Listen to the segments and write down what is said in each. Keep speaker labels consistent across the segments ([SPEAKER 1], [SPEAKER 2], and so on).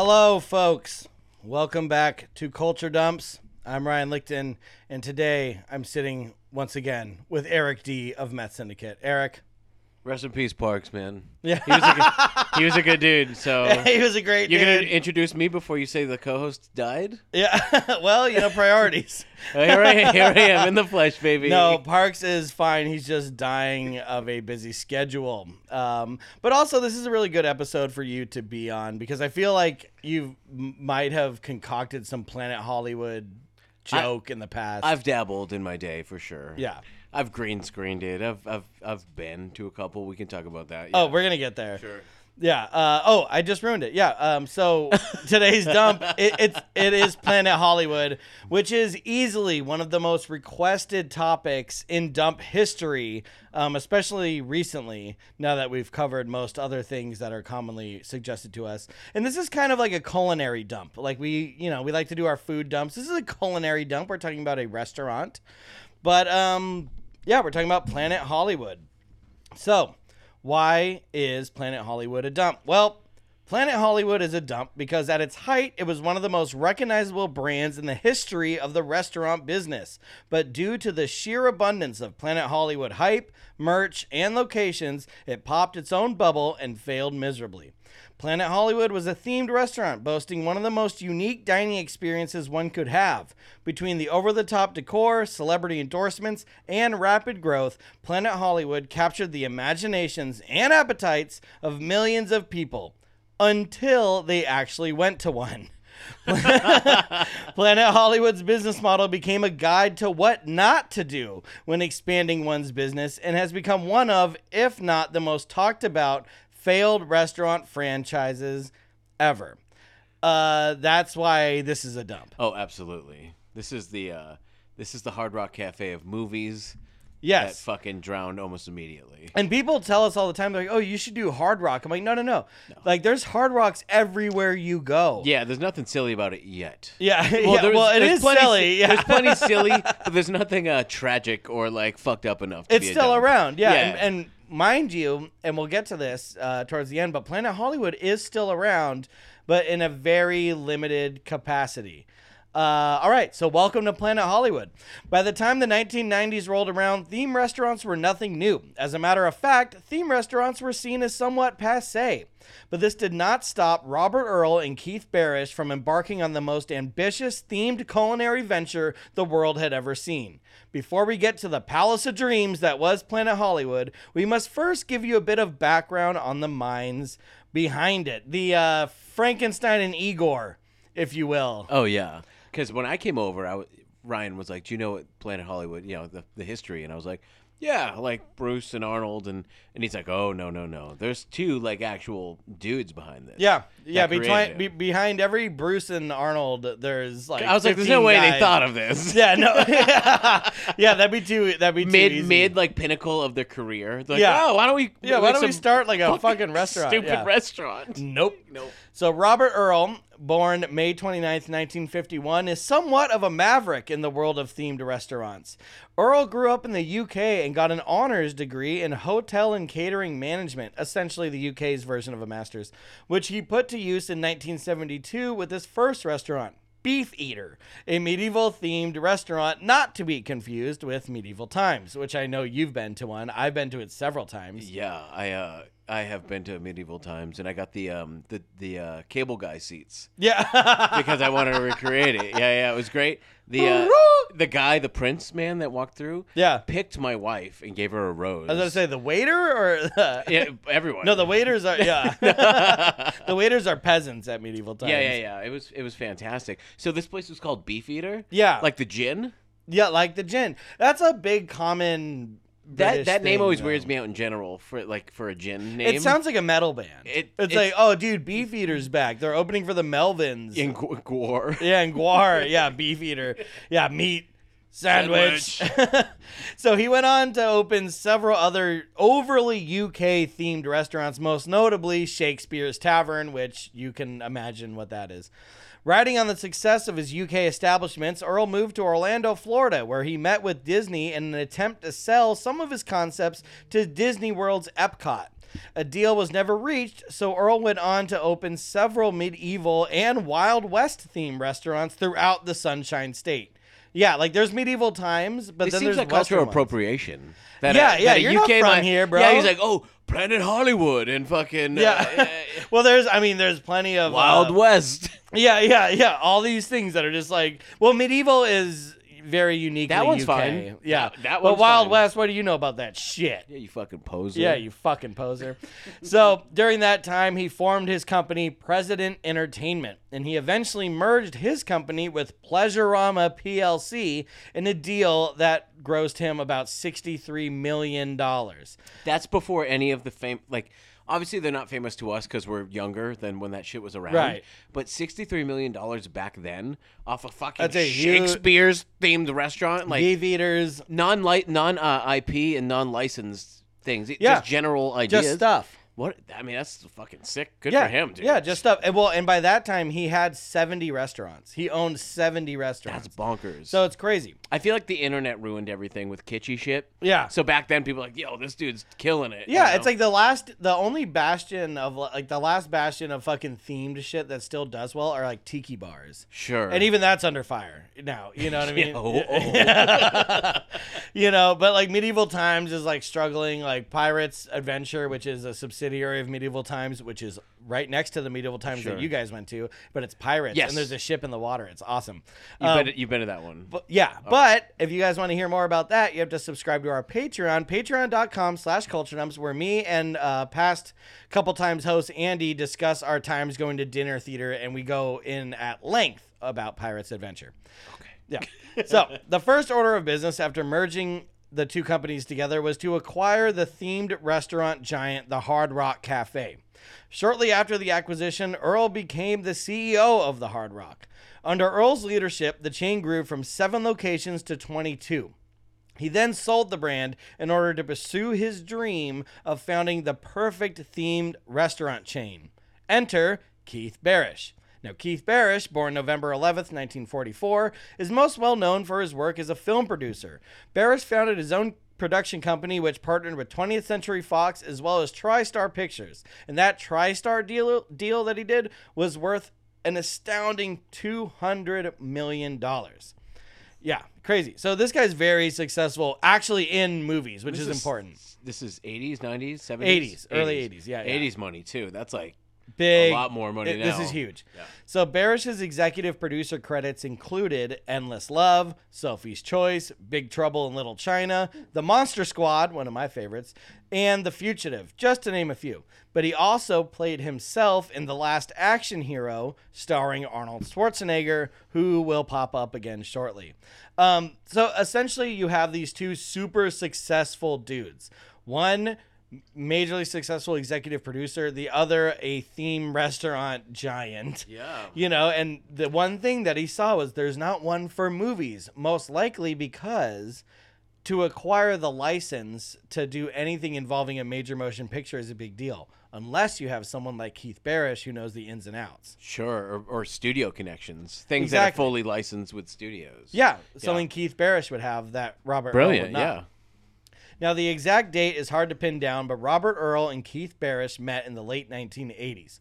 [SPEAKER 1] Hello, folks. Welcome back to Culture Dumps. I'm Ryan Lichten, and today I'm sitting once again with Eric D of Met Syndicate. Eric.
[SPEAKER 2] Rest in peace, Parks, man.
[SPEAKER 1] Yeah.
[SPEAKER 2] He was a good, he was a good dude. So
[SPEAKER 1] he was a great
[SPEAKER 2] you're gonna introduce me before you say the co-host died?
[SPEAKER 1] yeah. well, you know, priorities.
[SPEAKER 2] Here I, here I am in the flesh, baby.
[SPEAKER 1] No, Parks is fine. He's just dying of a busy schedule. Um, but also, this is a really good episode for you to be on because I feel like you might have concocted some Planet Hollywood joke in the past.
[SPEAKER 2] I've dabbled in my day for sure.
[SPEAKER 1] yeah.
[SPEAKER 2] I've green screened it. I've I've I've been to a couple. We can talk about that.
[SPEAKER 1] Oh, we're gonna get there.
[SPEAKER 2] sure.
[SPEAKER 1] Yeah. Uh, oh, I just ruined it. Yeah. Um, so today's dump it, it's it is Planet Hollywood, which is easily one of the most requested topics in dump history, um, especially recently. Now that we've covered most other things that are commonly suggested to us, and this is kind of like a culinary dump. Like we, you know, we like to do our food dumps. This is a culinary dump. We're talking about a restaurant, but um, yeah, we're talking about Planet Hollywood. So, why is Planet Hollywood a dump? Well, Planet Hollywood is a dump because at its height, it was one of the most recognizable brands in the history of the restaurant business. But due to the sheer abundance of Planet Hollywood hype, merch, and locations, it popped its own bubble and failed miserably. Planet Hollywood was a themed restaurant boasting one of the most unique dining experiences one could have. Between the over the top decor, celebrity endorsements, and rapid growth, Planet Hollywood captured the imaginations and appetites of millions of people until they actually went to one. Planet Hollywood's business model became a guide to what not to do when expanding one's business and has become one of, if not the most talked about, failed restaurant franchises ever. Uh, that's why this is a dump.
[SPEAKER 2] Oh, absolutely. This is the uh, this is the Hard Rock Cafe of movies that
[SPEAKER 1] Yes.
[SPEAKER 2] fucking drowned almost immediately.
[SPEAKER 1] And people tell us all the time, they're like, oh, you should do hard rock. I'm like, no, no, no. Like, there's hard rocks everywhere you go.
[SPEAKER 2] Yeah, there's nothing silly about it yet.
[SPEAKER 1] Yeah. yeah.
[SPEAKER 2] there's-
[SPEAKER 1] well, it
[SPEAKER 2] there's
[SPEAKER 1] is
[SPEAKER 2] plenty,
[SPEAKER 1] silly. Yeah.
[SPEAKER 2] There's plenty silly, but there's nothing uh, tragic or like fucked up enough. To
[SPEAKER 1] it's
[SPEAKER 2] be
[SPEAKER 1] still around yeah,
[SPEAKER 2] Yeah.
[SPEAKER 1] And, and mind you and we'll get to this uh, towards the end but planet hollywood is still around but in a very limited capacity uh, all right, so welcome to Planet Hollywood. By the time the 1990s rolled around, theme restaurants were nothing new. As a matter of fact, theme restaurants were seen as somewhat passe. But this did not stop Robert Earl and Keith Barish from embarking on the most ambitious themed culinary venture the world had ever seen. Before we get to the palace of dreams that was Planet Hollywood, we must first give you a bit of background on the minds behind it. The uh, Frankenstein and Igor, if you will.
[SPEAKER 2] Oh yeah, because when I came over, I w- Ryan was like, "Do you know what Planet Hollywood? You know the the history?" And I was like, "Yeah, like Bruce and Arnold." And and he's like, "Oh no no no, there's two like actual dudes behind this."
[SPEAKER 1] Yeah, yeah.
[SPEAKER 2] that created
[SPEAKER 1] be,
[SPEAKER 2] it.
[SPEAKER 1] behind every Bruce and Arnold, there's like
[SPEAKER 2] I was like, "There's
[SPEAKER 1] 15
[SPEAKER 2] no way
[SPEAKER 1] guys.
[SPEAKER 2] they thought of this."
[SPEAKER 1] Yeah, no. yeah, that'd be too. That'd be too
[SPEAKER 2] Mid
[SPEAKER 1] easy.
[SPEAKER 2] mid like pinnacle of their career. They're like,
[SPEAKER 1] Yeah.
[SPEAKER 2] "Oh, why don't we?
[SPEAKER 1] Yeah, why don't we
[SPEAKER 2] some
[SPEAKER 1] start like a fucking restaurant?
[SPEAKER 2] Stupid
[SPEAKER 1] Yeah.
[SPEAKER 2] restaurant.
[SPEAKER 1] Nope.
[SPEAKER 2] Nope.
[SPEAKER 1] So Robert Earl, born May 29th, 1951, is somewhat of a maverick in the world of themed restaurants. Earl grew up in the UK and got an honors degree in hotel and catering management, essentially the UK's version of a master's, which he put to use in 1972 with his first restaurant. Beef Eater, a medieval themed restaurant not to be confused with Medieval Times, which I know you've been to one. I've been to it several times.
[SPEAKER 2] Yeah, I uh I have been to medieval times, and I got the um the the uh, cable guy seats.
[SPEAKER 1] Yeah.
[SPEAKER 2] because I wanted to recreate it. Yeah, yeah, it was great. The uh, the guy, the prince man that walked through,
[SPEAKER 1] Yeah.
[SPEAKER 2] picked my wife and gave her a rose.
[SPEAKER 1] I was gonna say the waiter or the...
[SPEAKER 2] yeah, everyone.
[SPEAKER 1] no, the waiters are yeah. the waiters are peasants at medieval times.
[SPEAKER 2] yeah, yeah, yeah. It was it was fantastic. So this place was called Beef Eater.
[SPEAKER 1] Yeah.
[SPEAKER 2] like the gin.
[SPEAKER 1] Yeah, like the gin. That's a big common.
[SPEAKER 2] That
[SPEAKER 1] British
[SPEAKER 2] that name
[SPEAKER 1] thing,
[SPEAKER 2] always
[SPEAKER 1] though.
[SPEAKER 2] weirds me out in general for like for a gin name.
[SPEAKER 1] It sounds like a metal band.
[SPEAKER 2] It-
[SPEAKER 1] it's,
[SPEAKER 2] it's-
[SPEAKER 1] like, oh, dude, Beef Eater's back. They're opening for the Melvins.
[SPEAKER 2] in Gu- Gwar.
[SPEAKER 1] yeah, and Gwar. Yeah, Beef Eater. Yeah, meat. Sandwich. so he went on to open several other overly UK themed restaurants, most notably Shakespeare's Tavern, which you can imagine what that is. Riding on the success of his UK establishments, Earl moved to Orlando, Florida, where he met with Disney in an attempt to sell some of his concepts to Disney World's Epcot. A deal was never reached, so Earl went on to open several medieval and Wild West themed restaurants throughout the Sunshine State. Yeah, like there's medieval times, but
[SPEAKER 2] It
[SPEAKER 1] then
[SPEAKER 2] seems
[SPEAKER 1] there's
[SPEAKER 2] like
[SPEAKER 1] Western
[SPEAKER 2] cultural
[SPEAKER 1] ones.
[SPEAKER 2] appropriation. That
[SPEAKER 1] Yeah,
[SPEAKER 2] a,
[SPEAKER 1] yeah,
[SPEAKER 2] that
[SPEAKER 1] you're not from here, bro.
[SPEAKER 2] Yeah, he's like, oh, Planet Hollywood and fucking uh,
[SPEAKER 1] Yeah. well, there's, I mean, there's plenty of
[SPEAKER 2] Wild
[SPEAKER 1] uh,
[SPEAKER 2] West.
[SPEAKER 1] Yeah, yeah, yeah. All these things that are just like, well, medieval is very unique.
[SPEAKER 2] That one's
[SPEAKER 1] UK.
[SPEAKER 2] fine.
[SPEAKER 1] Yeah,
[SPEAKER 2] That- that
[SPEAKER 1] But
[SPEAKER 2] one's
[SPEAKER 1] Wild
[SPEAKER 2] fine.
[SPEAKER 1] West, what do you know about that shit?
[SPEAKER 2] Yeah, you fucking poser.
[SPEAKER 1] Yeah, you fucking poser. so during that time, he formed his company, President Entertainment, and he eventually merged his company with Pleasurama PLC in a deal that grossed him about sixty-three million dollars.
[SPEAKER 2] That's before any of the fame. Like, obviously, they're not famous to us because we're younger than when that shit was around.
[SPEAKER 1] Right.
[SPEAKER 2] But sixty-three million dollars back then off a fucking
[SPEAKER 1] That's a huge-
[SPEAKER 2] Shakespeare's themed restaurant, like
[SPEAKER 1] Beef eaters,
[SPEAKER 2] non light, non uh, IP and non licensed things. It-
[SPEAKER 1] Yeah.
[SPEAKER 2] Just general ideas.
[SPEAKER 1] just stuff.
[SPEAKER 2] What? I mean, that's fucking sick. Good
[SPEAKER 1] yeah,
[SPEAKER 2] for him, dude.
[SPEAKER 1] Yeah, just stuff. And well, and by that time, he had seventy restaurants. He owned seventy restaurants.
[SPEAKER 2] that's bonkers.
[SPEAKER 1] So it's crazy.
[SPEAKER 2] I feel like the internet ruined everything with kitschy shit.
[SPEAKER 1] Yeah.
[SPEAKER 2] So back then, people were like, yo, this dude's killing it. you
[SPEAKER 1] Yeah,
[SPEAKER 2] know?
[SPEAKER 1] it's like the last, the only bastion of like the last bastion of fucking themed shit that still does well are like tiki bars,
[SPEAKER 2] sure.
[SPEAKER 1] and even that's under fire now. You know what I mean?
[SPEAKER 2] Oh, oh.
[SPEAKER 1] you know, but like medieval times is like struggling. Like Pirates Adventure, which is a subsidiary of medieval times, which is right next to the medieval times
[SPEAKER 2] Sure.
[SPEAKER 1] that you guys went to, but it's pirates,
[SPEAKER 2] Yes.
[SPEAKER 1] and there's a ship in the water. It's awesome.
[SPEAKER 2] You've,
[SPEAKER 1] Um,
[SPEAKER 2] been, you've been to that one.
[SPEAKER 1] But yeah, but if you guys want to hear more about that, you have to subscribe to our Patreon, patreon.com slash culture dumps, where me and uh, past couple times host Andy discuss our times going to dinner theater and we go in at length about Pirates Adventure. Okay. Yeah. so the first order of business after merging the two companies together was to acquire the themed restaurant giant, the Hard Rock Cafe. Shortly after the acquisition, Earl became the CEO of the Hard Rock. Under Earl's leadership, the chain grew from seven locations to 22. He then sold the brand in order to pursue his dream of founding the perfect themed restaurant chain. Enter Keith Barish. Now, Keith Barish, born November 11th, 1944, is most well known for his work as a film producer. Barish founded his own production company, which partnered with 20th Century Fox as well as TriStar Pictures. And that TriStar deal, deal that he did was worth an astounding $200 million. Yeah, crazy. So this guy's very successful actually in movies, which
[SPEAKER 2] This
[SPEAKER 1] is, important.
[SPEAKER 2] This is 80s, 90s, 70s?
[SPEAKER 1] 80s, early 80s, yeah, yeah.
[SPEAKER 2] 80s money, too. That's like
[SPEAKER 1] Big
[SPEAKER 2] a lot more money
[SPEAKER 1] it- This is huge.
[SPEAKER 2] Yeah.
[SPEAKER 1] So Barish's executive producer credits included Endless Love, Sophie's Choice, Big Trouble in Little China, The Monster Squad, one of my favorites, and The Fugitive, just to name a few. But he also played himself in The Last Action Hero, starring Arnold Schwarzenegger, who will pop up again shortly. Um, so essentially, you have these two super successful dudes. One majorly successful executive producer, the other a theme restaurant giant.
[SPEAKER 2] Yeah.
[SPEAKER 1] You know, and the one thing that he saw was there's not one for movies, most likely because to acquire the license to do anything involving a major motion picture is a big deal, unless you have someone like Keith Barish who knows the ins and outs.
[SPEAKER 2] Sure, or, or studio connections. Things that are fully licensed with studios.
[SPEAKER 1] Yeah, something Keith Barish would have that Robert
[SPEAKER 2] Brilliant, yeah.
[SPEAKER 1] Now, the exact date is hard to pin down, but Robert Earl and Keith Barish met in the late 1980s.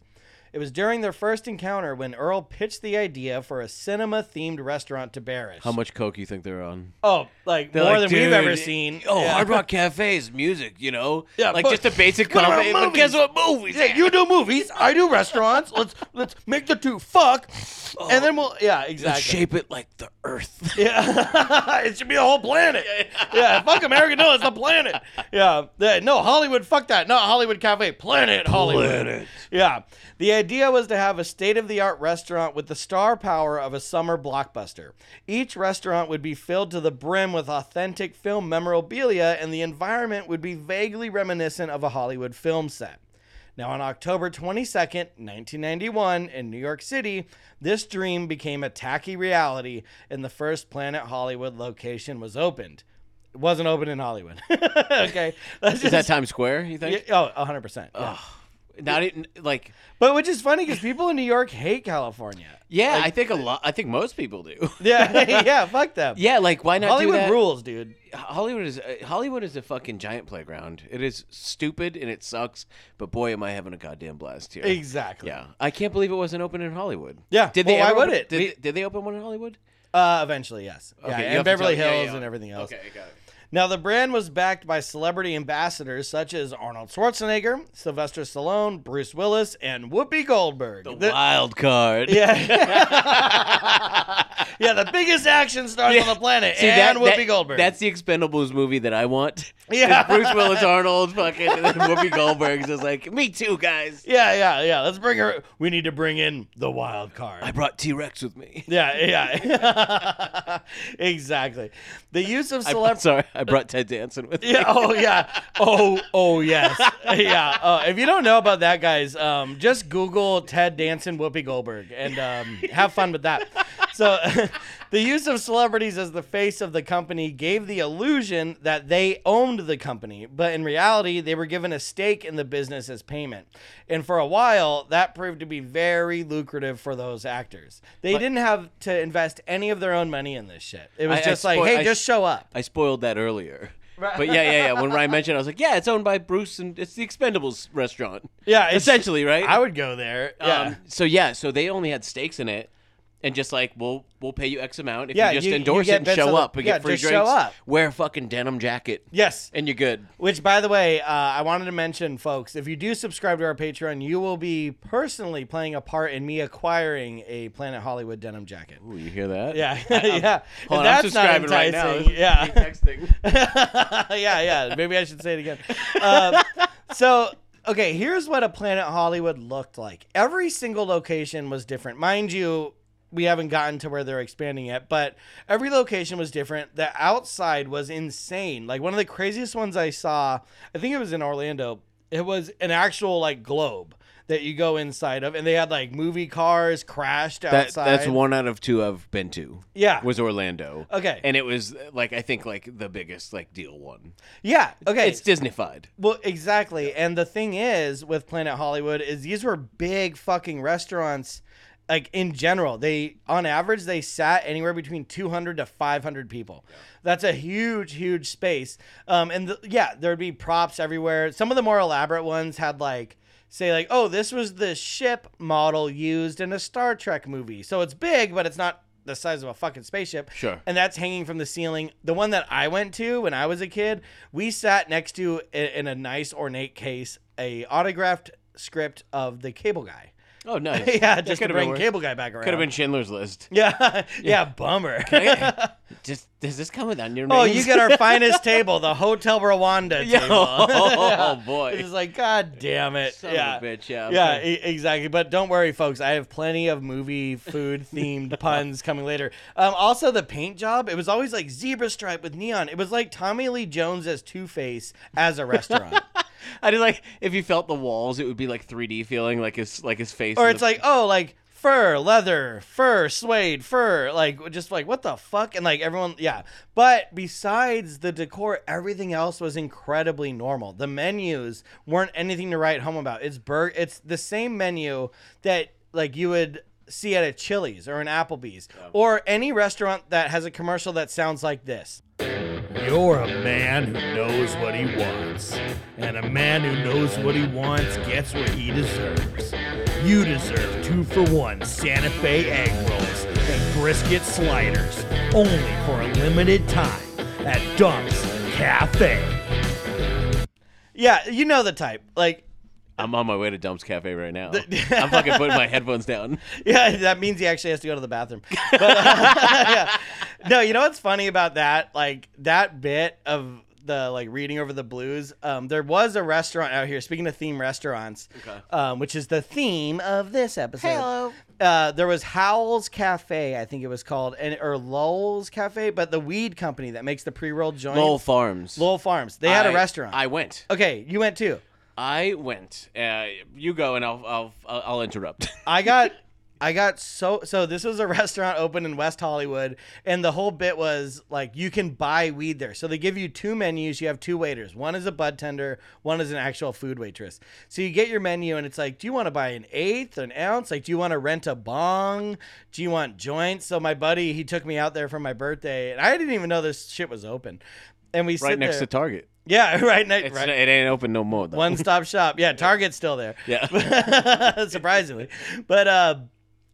[SPEAKER 1] It was during their first encounter when Earl pitched the idea for a cinema themed restaurant to Barish.
[SPEAKER 2] How much coke you think they're on?
[SPEAKER 1] Oh, like
[SPEAKER 2] They're
[SPEAKER 1] more
[SPEAKER 2] like,
[SPEAKER 1] than we've ever seen.
[SPEAKER 2] Oh,
[SPEAKER 1] Yeah.
[SPEAKER 2] Hard Rock Cafe's music, you know?
[SPEAKER 1] Yeah,
[SPEAKER 2] like
[SPEAKER 1] but-
[SPEAKER 2] just a basic
[SPEAKER 1] What about
[SPEAKER 2] comedy. But guess what? Movies.
[SPEAKER 1] Yeah, you do movies, I do restaurants. Let's let's make the two fuck, oh. and then we'll yeah exactly.
[SPEAKER 2] shape it like the Earth.
[SPEAKER 1] Yeah, it should be a whole planet. Yeah, fuck America. No, it's a planet. Yeah, Yeah, no Hollywood. Fuck that. Not Hollywood Cafe. Planet Hollywood.
[SPEAKER 2] Planet.
[SPEAKER 1] Yeah, the idea was to have a state-of-the-art restaurant with the star power of a summer blockbuster. Each restaurant would be filled to the brim with authentic film memorabilia, and the environment would be vaguely reminiscent of a Hollywood film set. Now, on October 22nd, 1991, in New York City, this dream became a tacky reality, and the first Planet Hollywood location was opened. It wasn't open in Hollywood. okay.
[SPEAKER 2] Is that Times Square? You think?
[SPEAKER 1] Yeah, oh, 100%. yeah.
[SPEAKER 2] Not even like.
[SPEAKER 1] But which is funny because people in New York hate California.
[SPEAKER 2] Yeah, I think a lot. I think most people do.
[SPEAKER 1] Yeah, yeah, fuck them.
[SPEAKER 2] yeah, like why not
[SPEAKER 1] Hollywood
[SPEAKER 2] do that?
[SPEAKER 1] rules, dude.
[SPEAKER 2] Hollywood is uh, Hollywood is a fucking giant playground. It is stupid and it sucks, but boy, am I having a goddamn blast here.
[SPEAKER 1] Exactly.
[SPEAKER 2] Yeah, I can't believe it wasn't open in Hollywood.
[SPEAKER 1] Yeah,
[SPEAKER 2] did
[SPEAKER 1] well,
[SPEAKER 2] they?
[SPEAKER 1] why
[SPEAKER 2] ever
[SPEAKER 1] would
[SPEAKER 2] open-
[SPEAKER 1] it?
[SPEAKER 2] Did, did they open one in Hollywood?
[SPEAKER 1] Uh, eventually, yes. Yeah,
[SPEAKER 2] you
[SPEAKER 1] and
[SPEAKER 2] have to
[SPEAKER 1] Beverly
[SPEAKER 2] tell- yeah,
[SPEAKER 1] Hills
[SPEAKER 2] yeah.
[SPEAKER 1] and everything else.
[SPEAKER 2] Okay, got it.
[SPEAKER 1] Now, the brand was backed by celebrity ambassadors such as Arnold Schwarzenegger, Sylvester Stallone, Bruce Willis, and Whoopi Goldberg.
[SPEAKER 2] The,
[SPEAKER 1] The-
[SPEAKER 2] wild card.
[SPEAKER 1] yeah. yeah, the biggest action stars
[SPEAKER 2] Yeah.
[SPEAKER 1] on the planet.
[SPEAKER 2] See,
[SPEAKER 1] and
[SPEAKER 2] that,
[SPEAKER 1] Whoopi
[SPEAKER 2] that-
[SPEAKER 1] Goldberg.
[SPEAKER 2] That's the Expendables movie that I want.
[SPEAKER 1] Yeah.
[SPEAKER 2] Bruce Willis, Arnold, fucking, and then Whoopi Goldberg's just like, me too, guys.
[SPEAKER 1] yeah, yeah, yeah. Let's bring her. We need to bring in the wild card.
[SPEAKER 2] I brought T Rex with me.
[SPEAKER 1] yeah, yeah. exactly. The use of celebrity.
[SPEAKER 2] sorry, I brought Ted Danson with me.
[SPEAKER 1] Yeah. Oh yeah. Oh oh yes. Yeah. Uh, if you don't know about that, guys, um, just Google Ted Danson, Whoopi Goldberg, and um, have fun with that. So, the use of celebrities as the face of the company gave the illusion that they owned the company, but in reality, they were given a stake in the business as payment. And for a while, that proved to be very lucrative for those actors. They didn't have to invest any of their own money in this shit. It was
[SPEAKER 2] I- I
[SPEAKER 1] just like, hey,
[SPEAKER 2] I
[SPEAKER 1] just show up.
[SPEAKER 2] I spoiled that earlier. But yeah, yeah, yeah. When Ryan mentioned, it, I was like, "Yeah, it's owned by Bruce, and it's the Expendables restaurant."
[SPEAKER 1] Yeah,
[SPEAKER 2] essentially, right?
[SPEAKER 1] I would go there. Yeah.
[SPEAKER 2] Um, so yeah, so they only had stakes in it, and just like we'll we'll pay you X amount if
[SPEAKER 1] Yeah,
[SPEAKER 2] you just
[SPEAKER 1] you- you
[SPEAKER 2] endorse
[SPEAKER 1] get
[SPEAKER 2] it and show up and
[SPEAKER 1] yeah,
[SPEAKER 2] get free
[SPEAKER 1] just
[SPEAKER 2] drinks.
[SPEAKER 1] show up.
[SPEAKER 2] Wear a fucking denim jacket,
[SPEAKER 1] yes.
[SPEAKER 2] and you're good.
[SPEAKER 1] Which, by the way, uh, I wanted to mention, folks, if you do subscribe to our Patreon, you will be personally playing a part in me acquiring a Planet Hollywood denim jacket.
[SPEAKER 2] Ooh, you hear that?
[SPEAKER 1] Yeah, yeah.
[SPEAKER 2] Hold on, I'm
[SPEAKER 1] If that's not
[SPEAKER 2] subscribing right now.
[SPEAKER 1] enticing, Yeah.
[SPEAKER 2] Texting.
[SPEAKER 1] yeah, yeah. Maybe I should say it again. Um, so, okay, here's what a Planet Hollywood looked like. Every single location was different. Mind you, we haven't gotten to where they're expanding yet, but every location was different. The outside was insane. Like one of the craziest ones I saw, I think it was in Orlando. It was an actual like globe that you go inside of, and they had like movie cars crashed
[SPEAKER 2] That,
[SPEAKER 1] outside.
[SPEAKER 2] that's one out of two I've been to.
[SPEAKER 1] Yeah.
[SPEAKER 2] was Orlando.
[SPEAKER 1] Okay.
[SPEAKER 2] and it was like I think like the biggest like deal one.
[SPEAKER 1] Yeah. Okay.
[SPEAKER 2] It's Disneyfied.
[SPEAKER 1] Well, exactly. And the thing is with Planet Hollywood is these were big fucking restaurants like in general. They on average they sat anywhere between 200 to 500 people. That's a huge huge space. Um and the, yeah, there'd be props everywhere. Some of the more elaborate ones had like say like, "Oh, this was the ship model used in a Star Trek movie." So it's big, but it's not the size of a fucking spaceship.
[SPEAKER 2] Sure.
[SPEAKER 1] And that's hanging from the ceiling. The one that I went to when I was a kid, we sat next to in a nice ornate case a autographed script of the Cable Guy.
[SPEAKER 2] Oh, nice.
[SPEAKER 1] yeah, just to
[SPEAKER 2] could've
[SPEAKER 1] bring
[SPEAKER 2] worse.
[SPEAKER 1] Cable Guy back around.
[SPEAKER 2] Could have been Schindler's List.
[SPEAKER 1] Yeah, yeah, bummer.
[SPEAKER 2] Just does this come with onion
[SPEAKER 1] oh, you get our finest table, the Hotel Rwanda
[SPEAKER 2] Yo,
[SPEAKER 1] table.
[SPEAKER 2] oh, boy.
[SPEAKER 1] It's like, God damn it.
[SPEAKER 2] Son
[SPEAKER 1] yeah.
[SPEAKER 2] of a bitch. Yeah.
[SPEAKER 1] Yeah, e- exactly. But don't worry, folks. I have plenty of movie food themed puns coming later. Um, also, the paint job. It was always like zebra stripe with neon. It was like Tommy Lee Jones as Two Face as a restaurant.
[SPEAKER 2] I did like if you felt the walls, it would be like 3D feeling, like his like his face.
[SPEAKER 1] or it's
[SPEAKER 2] the-
[SPEAKER 1] like, oh, like fur, leather, fur, suede, fur. Like, just like, what the fuck? And like everyone, yeah. But besides the decor, everything else was incredibly normal. The menus weren't anything to write home about. It's bur- It's the same menu that like you would see at a Chili's or an Applebee's or any restaurant that has a commercial that sounds like this. You're a man who knows what he wants. And a man who knows what he wants gets what he deserves. You deserve two for one Santa Fe egg rolls and brisket sliders. Only for a limited time at Dunk's Cafe. Yeah, you know the type. Like,
[SPEAKER 2] I'm on my way to Dump's Cafe right now. I'm fucking putting my headphones down.
[SPEAKER 1] Yeah, that means he actually has to go to the bathroom. But, uh, yeah. No, you know what's funny about that? Like that bit of the like reading over the blues. Um, there was a restaurant out here. Speaking of theme restaurants,
[SPEAKER 2] Okay.
[SPEAKER 1] um, which is the theme of this episode.
[SPEAKER 2] Hello.
[SPEAKER 1] Uh, there was Howell's Cafe, I think it was called, and or Lowell's Cafe, but the weed company that makes the pre-rolled joints.
[SPEAKER 2] Lowell Farms.
[SPEAKER 1] Lowell Farms. They had a
[SPEAKER 2] I-
[SPEAKER 1] restaurant.
[SPEAKER 2] I went.
[SPEAKER 1] okay, you went too.
[SPEAKER 2] I went. Uh, you go, and I'll I'll I'll, interrupt.
[SPEAKER 1] I got I got so so this was a restaurant open in West Hollywood and the whole bit was like you can buy weed there. So they give you two menus, you have two waiters. One is a bud tender, one is an actual food waitress. So you get your menu and it's like, do you want to buy an eighth, an ounce? Like do you want to rent a bong? Do you want joints? So my buddy, he took me out there for my birthday and I didn't even know this shit was open. And we
[SPEAKER 2] right next
[SPEAKER 1] there.
[SPEAKER 2] to Target.
[SPEAKER 1] Yeah, right next
[SPEAKER 2] It's
[SPEAKER 1] right.
[SPEAKER 2] it ain't open no more. Though.
[SPEAKER 1] One stop shop. Yeah, Target's still there.
[SPEAKER 2] Yeah.
[SPEAKER 1] surprisingly. But uh,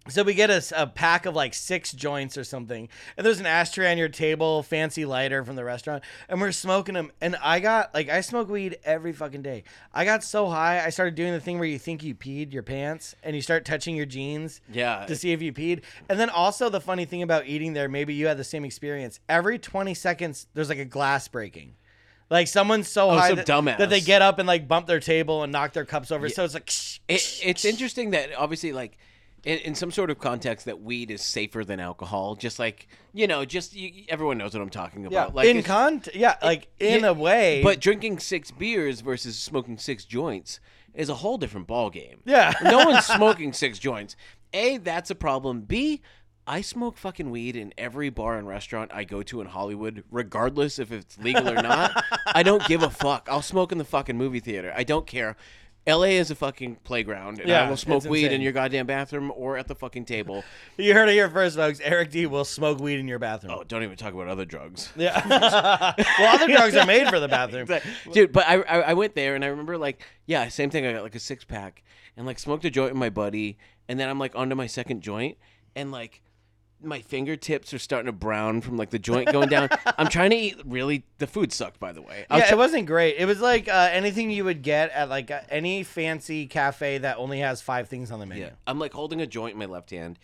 [SPEAKER 1] so we get a pack of like six joints or something, and there's an ashtray on your table, fancy lighter from the restaurant, and we're smoking them. And I got like I smoke weed every fucking day. I got so high, I started doing the thing where you think you peed your pants, and you start touching your jeans
[SPEAKER 2] Yeah.
[SPEAKER 1] to see if you peed. And then also the funny thing about eating there, maybe you had the same experience. Every 20 seconds, there's like a glass breaking. Like someone's so
[SPEAKER 2] Oh,
[SPEAKER 1] high that, that they get up and like bump their table and knock their cups over. So it's like,
[SPEAKER 2] It, it's interesting that obviously, like, in, in some sort of context, that weed is safer than alcohol. Just like you know, just you, everyone knows what I'm talking
[SPEAKER 1] yeah,
[SPEAKER 2] about. Like,
[SPEAKER 1] in con, yeah, like in
[SPEAKER 2] yeah,
[SPEAKER 1] a way,
[SPEAKER 2] but drinking six beers versus smoking six joints is a whole different ball game.
[SPEAKER 1] yeah,
[SPEAKER 2] no one's smoking six joints. A, that's a problem. B, I smoke fucking weed in every bar and restaurant I go to in Hollywood, regardless if it's legal or not. I don't give a fuck. I'll smoke in the fucking movie theater. I don't care. LA is a fucking playground, and
[SPEAKER 1] Yeah,
[SPEAKER 2] I will smoke weed in your goddamn bathroom or at the fucking table.
[SPEAKER 1] you heard it here first, folks. Eric D will smoke weed in your bathroom.
[SPEAKER 2] Oh, don't even talk about other drugs.
[SPEAKER 1] Yeah, well, other drugs are made for the bathroom.
[SPEAKER 2] dude. But I, I I went there and I remember like yeah, same thing. I got like a six pack and like smoked a joint with my buddy, and then I'm like onto my second joint, and like my fingertips are starting to brown from like the joint going down. I'm trying to eat. Really, the food sucked. By the way, I was
[SPEAKER 1] Yeah,
[SPEAKER 2] try-
[SPEAKER 1] it wasn't great. It was like uh, anything you would get at like uh, any fancy cafe that only has five things on the menu.
[SPEAKER 2] yeah, I'm like holding a joint in my left hand.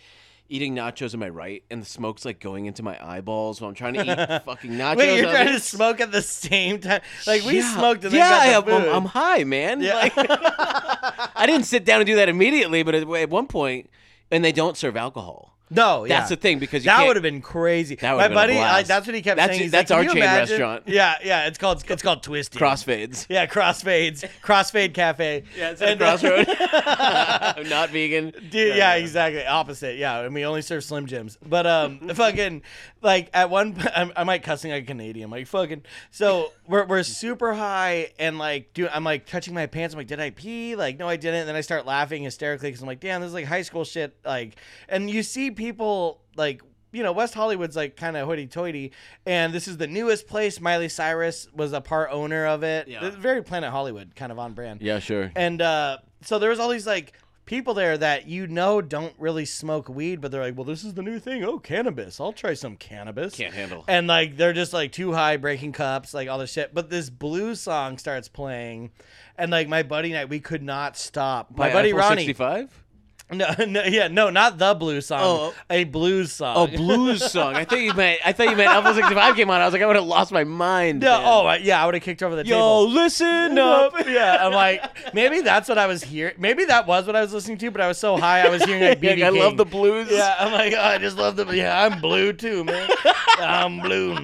[SPEAKER 2] Eating nachos in my right, and the smoke's like going into my eyeballs while I'm trying to eat fucking nachos.
[SPEAKER 1] Wait, you're trying
[SPEAKER 2] of
[SPEAKER 1] to smoke at the same time? Like we
[SPEAKER 2] Yeah.
[SPEAKER 1] smoked and then
[SPEAKER 2] yeah,
[SPEAKER 1] got
[SPEAKER 2] I
[SPEAKER 1] the
[SPEAKER 2] have- I'm. I'm high, man.
[SPEAKER 1] Yeah.
[SPEAKER 2] Like, I didn't sit down and do that immediately, but at, at one point, and they don't serve alcohol.
[SPEAKER 1] No, yeah.
[SPEAKER 2] That's the thing because you
[SPEAKER 1] that would have been crazy.
[SPEAKER 2] That
[SPEAKER 1] My
[SPEAKER 2] been a
[SPEAKER 1] buddy, I, that's what he kept
[SPEAKER 2] That's-
[SPEAKER 1] saying. He's
[SPEAKER 2] that's
[SPEAKER 1] like,
[SPEAKER 2] our
[SPEAKER 1] "Can you
[SPEAKER 2] chain
[SPEAKER 1] imagine?"
[SPEAKER 2] restaurant.
[SPEAKER 1] Yeah, yeah. It's called it's called Twisty
[SPEAKER 2] crossfades.
[SPEAKER 1] Yeah, crossfades, crossfade cafe.
[SPEAKER 2] Yeah, it's at a
[SPEAKER 1] And, uh,
[SPEAKER 2] crossroad. Not vegan.
[SPEAKER 1] Dude, yeah, exactly. Opposite. Yeah, and we only serve Slim Jims. But um, fucking like at one, I'm, I'm like cussing like a Canadian, like fucking. So we're we're super high, and like, dude, I'm like touching my pants. I'm like, did I pee? Like, no, I didn't. And then I start laughing hysterically because I'm like, damn, this is like high school shit. Like, and you see people like. You know, West Hollywood's like kind of hoity-toity, and this is the newest place. Miley Cyrus was a part owner of it.
[SPEAKER 2] Yeah.
[SPEAKER 1] It's very Planet Hollywood, kind of on brand.
[SPEAKER 2] Yeah, sure.
[SPEAKER 1] And uh, so there was all these like people there that you know don't really smoke weed, but they're like, well, this is the new thing. Oh, cannabis. I'll try some cannabis.
[SPEAKER 2] Can't handle.
[SPEAKER 1] And like they're just like too high, breaking cups, like all this shit. But this blues song starts playing, and like my buddy and I, we could not stop. My
[SPEAKER 2] By
[SPEAKER 1] buddy Ronnie,
[SPEAKER 2] 65?
[SPEAKER 1] No, no, yeah, no, not the blues song,
[SPEAKER 2] Oh.
[SPEAKER 1] a blues song.
[SPEAKER 2] Oh, blues song. I thought you meant. I thought you meant Alpha 65 came on. I was like, I would have lost my mind.
[SPEAKER 1] No,
[SPEAKER 2] man.
[SPEAKER 1] oh I- yeah, I would have kicked over the
[SPEAKER 2] Yo,
[SPEAKER 1] table.
[SPEAKER 2] listen up.
[SPEAKER 1] yeah, I'm like, maybe that's what I was hearing. Maybe that was what I was listening to, but I was so high, I was hearing like BB
[SPEAKER 2] Like, I love the blues.
[SPEAKER 1] Yeah, I'm like, oh, I just love the. Yeah, I'm blue too, man. I'm blue.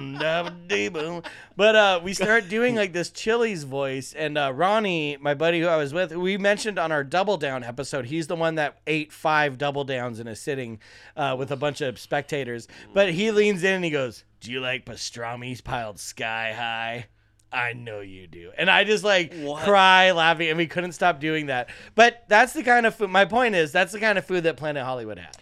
[SPEAKER 1] But uh, we start doing like this Chili's voice, and uh, Ronnie, my buddy who I was with, we mentioned on our Double Down episode, he's the one that ate five Double Downs in a sitting uh, with a bunch of spectators. But he leans in and he goes, "Do you like pastrami's piled sky high?" I know you do. And I just like
[SPEAKER 2] What?
[SPEAKER 1] cry laughing, and we couldn't stop doing that. But that's the kind of food. My point is, that's the kind of food that Planet Hollywood had.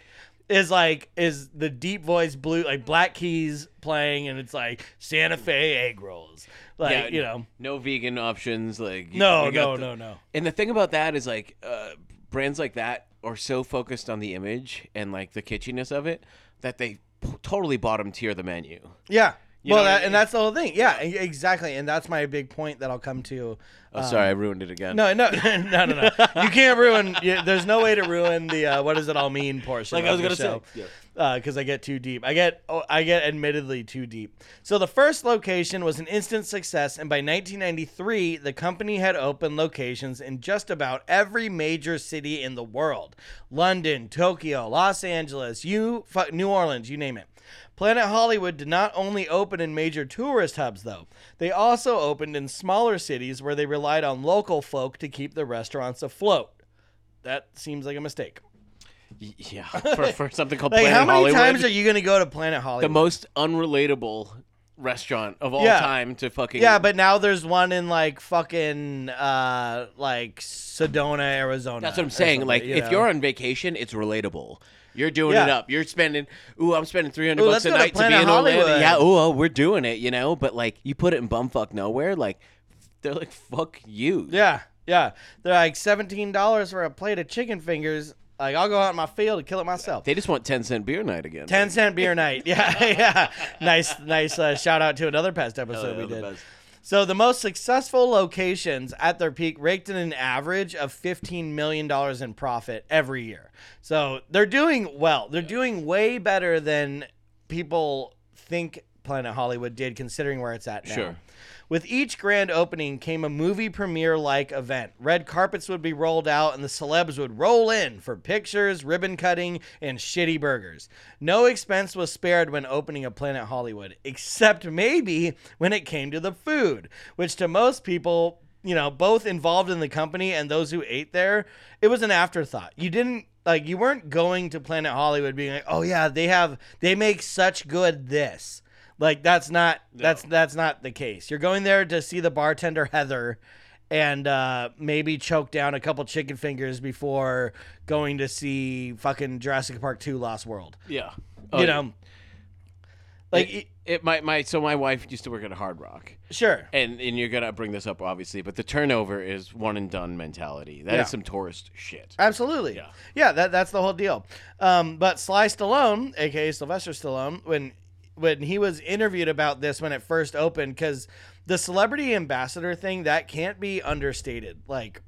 [SPEAKER 1] Is like is the deep voice blue like Black Keys playing, and it's like Santa Fe egg rolls, like
[SPEAKER 2] Yeah,
[SPEAKER 1] you know.
[SPEAKER 2] no vegan options. Like
[SPEAKER 1] No, no,
[SPEAKER 2] the-
[SPEAKER 1] no, no.
[SPEAKER 2] And the thing about that is like uh, brands like that are so focused on the image and like the kitschiness of it that they p- totally bottom tier the menu.
[SPEAKER 1] Yeah.
[SPEAKER 2] You
[SPEAKER 1] well,
[SPEAKER 2] know what I mean?
[SPEAKER 1] and that's the whole thing. Yeah, exactly. And that's my big point that I'll come to.
[SPEAKER 2] Oh, sorry, I ruined it again.
[SPEAKER 1] No, no, no, no, no. You can't ruin. You, there's no way to ruin the uh, what does it all mean portion.
[SPEAKER 2] Like I was gonna
[SPEAKER 1] show.
[SPEAKER 2] say. Yeah.
[SPEAKER 1] because I get too deep. I get oh, I get admittedly too deep. So the first location was an instant success, and by 1993, the company had opened locations in just about every major city in the world: London, Tokyo, Los Angeles, you, New Orleans, you name it. Planet Hollywood did not only open in major tourist hubs, though. They also opened in smaller cities where they relied on local folk to keep the restaurants afloat. That seems like a mistake.
[SPEAKER 2] Yeah, for, for something called
[SPEAKER 1] Like,
[SPEAKER 2] Planet
[SPEAKER 1] how many
[SPEAKER 2] Hollywood,
[SPEAKER 1] times are you going to go to Planet Hollywood?
[SPEAKER 2] the most unrelatable restaurant of all
[SPEAKER 1] Yeah.
[SPEAKER 2] time to fucking
[SPEAKER 1] Yeah, but now there's one in like fucking uh like Sedona, Arizona.
[SPEAKER 2] That's what I'm
[SPEAKER 1] or
[SPEAKER 2] saying.
[SPEAKER 1] something,
[SPEAKER 2] Like,
[SPEAKER 1] you
[SPEAKER 2] if
[SPEAKER 1] know?
[SPEAKER 2] you're on vacation, it's relatable. You're doing it up. You're spending. Ooh, I'm spending 300
[SPEAKER 1] Ooh,
[SPEAKER 2] bucks a
[SPEAKER 1] go to
[SPEAKER 2] night to, be in Orlando. Yeah. Ooh, oh, we're doing it. You know. But like, you put it in bumfuck nowhere. Like, they're like, fuck you.
[SPEAKER 1] Yeah, yeah. They're like seventeen dollars for a plate of chicken fingers. Like I'll go out in my field and kill it myself.
[SPEAKER 2] They just want 10 cent beer night again.
[SPEAKER 1] Ten cent beer night. Yeah, yeah. Nice, nice uh, shout out to another past episode we
[SPEAKER 2] yeah, the
[SPEAKER 1] did. So the most successful locations at their peak raked in an average of fifteen million dollars in profit every year. So they're doing well. They're doing way better than people think Planet Hollywood did, considering where it's at now.
[SPEAKER 2] Sure.
[SPEAKER 1] With each grand opening came a movie premiere like event. Red carpets would be rolled out and the celebs would roll in for pictures, ribbon cutting, and shitty burgers. No expense was spared when opening a Planet Hollywood, except maybe when it came to the food, which to most people, you know, both involved in the company and those who ate there, it was an afterthought. You didn't like you weren't going to Planet Hollywood being like, "Oh yeah, they have they make such good this." Like that's not that's that's not the case. You're going there to see the bartender Heather and uh, maybe choke down a couple chicken fingers before going to see fucking Jurassic Park 2 Lost World.
[SPEAKER 2] Yeah.
[SPEAKER 1] you know. Like
[SPEAKER 2] it, it my my so my wife used to work at a Hard Rock.
[SPEAKER 1] sure.
[SPEAKER 2] And and you're gonna bring this up obviously, but the turnover is one and done mentality. That is
[SPEAKER 1] Yeah.
[SPEAKER 2] some tourist shit.
[SPEAKER 1] Absolutely.
[SPEAKER 2] Yeah.
[SPEAKER 1] Yeah, that that's the whole deal. Um, but Sly Stallone, aka Sylvester Stallone, when when he was interviewed about this when it first opened, because the celebrity ambassador thing that can't be understated. Like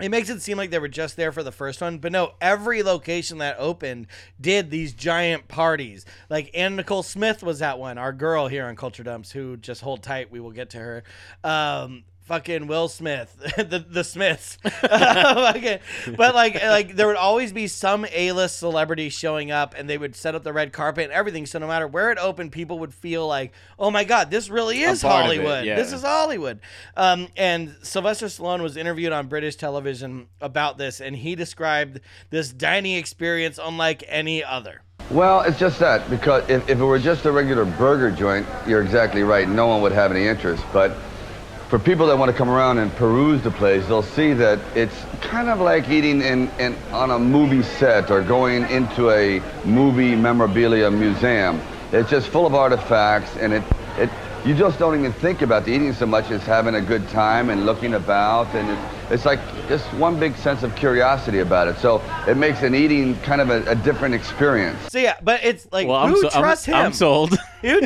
[SPEAKER 1] it makes it seem like they were just there for the first one, but no, every location that opened did these giant parties. Like Anna Nicole Smith was at one, our girl here on Culture Dumps, who just hold tight, we will get to her. Um, fucking Will Smith, the the Smiths. Fucking- but like like there would always be some A list celebrity showing up, and they would set up the red carpet and everything. So no matter where it opened, people would feel like, oh my god, this really is
[SPEAKER 2] part it,
[SPEAKER 1] Hollywood.
[SPEAKER 2] yeah.
[SPEAKER 1] This is Hollywood. Um, and Sylvester Stallone was interviewed on British television about this, and he described this dining experience unlike any other.
[SPEAKER 3] Well, it's just that because if, if it were just a regular burger joint, you're exactly right. No one would have any interest. But for people that want to come around and peruse the place, they'll see that it's kind of like eating in, in on a movie set or going into a movie memorabilia museum. It's just full of artifacts, and it it you just don't even think about the eating so much as having a good time and looking about, and it, it's like just one big sense of curiosity about it. So it makes an eating kind of a, a different experience.
[SPEAKER 1] So yeah, but it's like
[SPEAKER 2] Well, I'm,
[SPEAKER 1] who
[SPEAKER 2] so, I'm,
[SPEAKER 1] trusts him?
[SPEAKER 2] I'm sold.
[SPEAKER 1] You,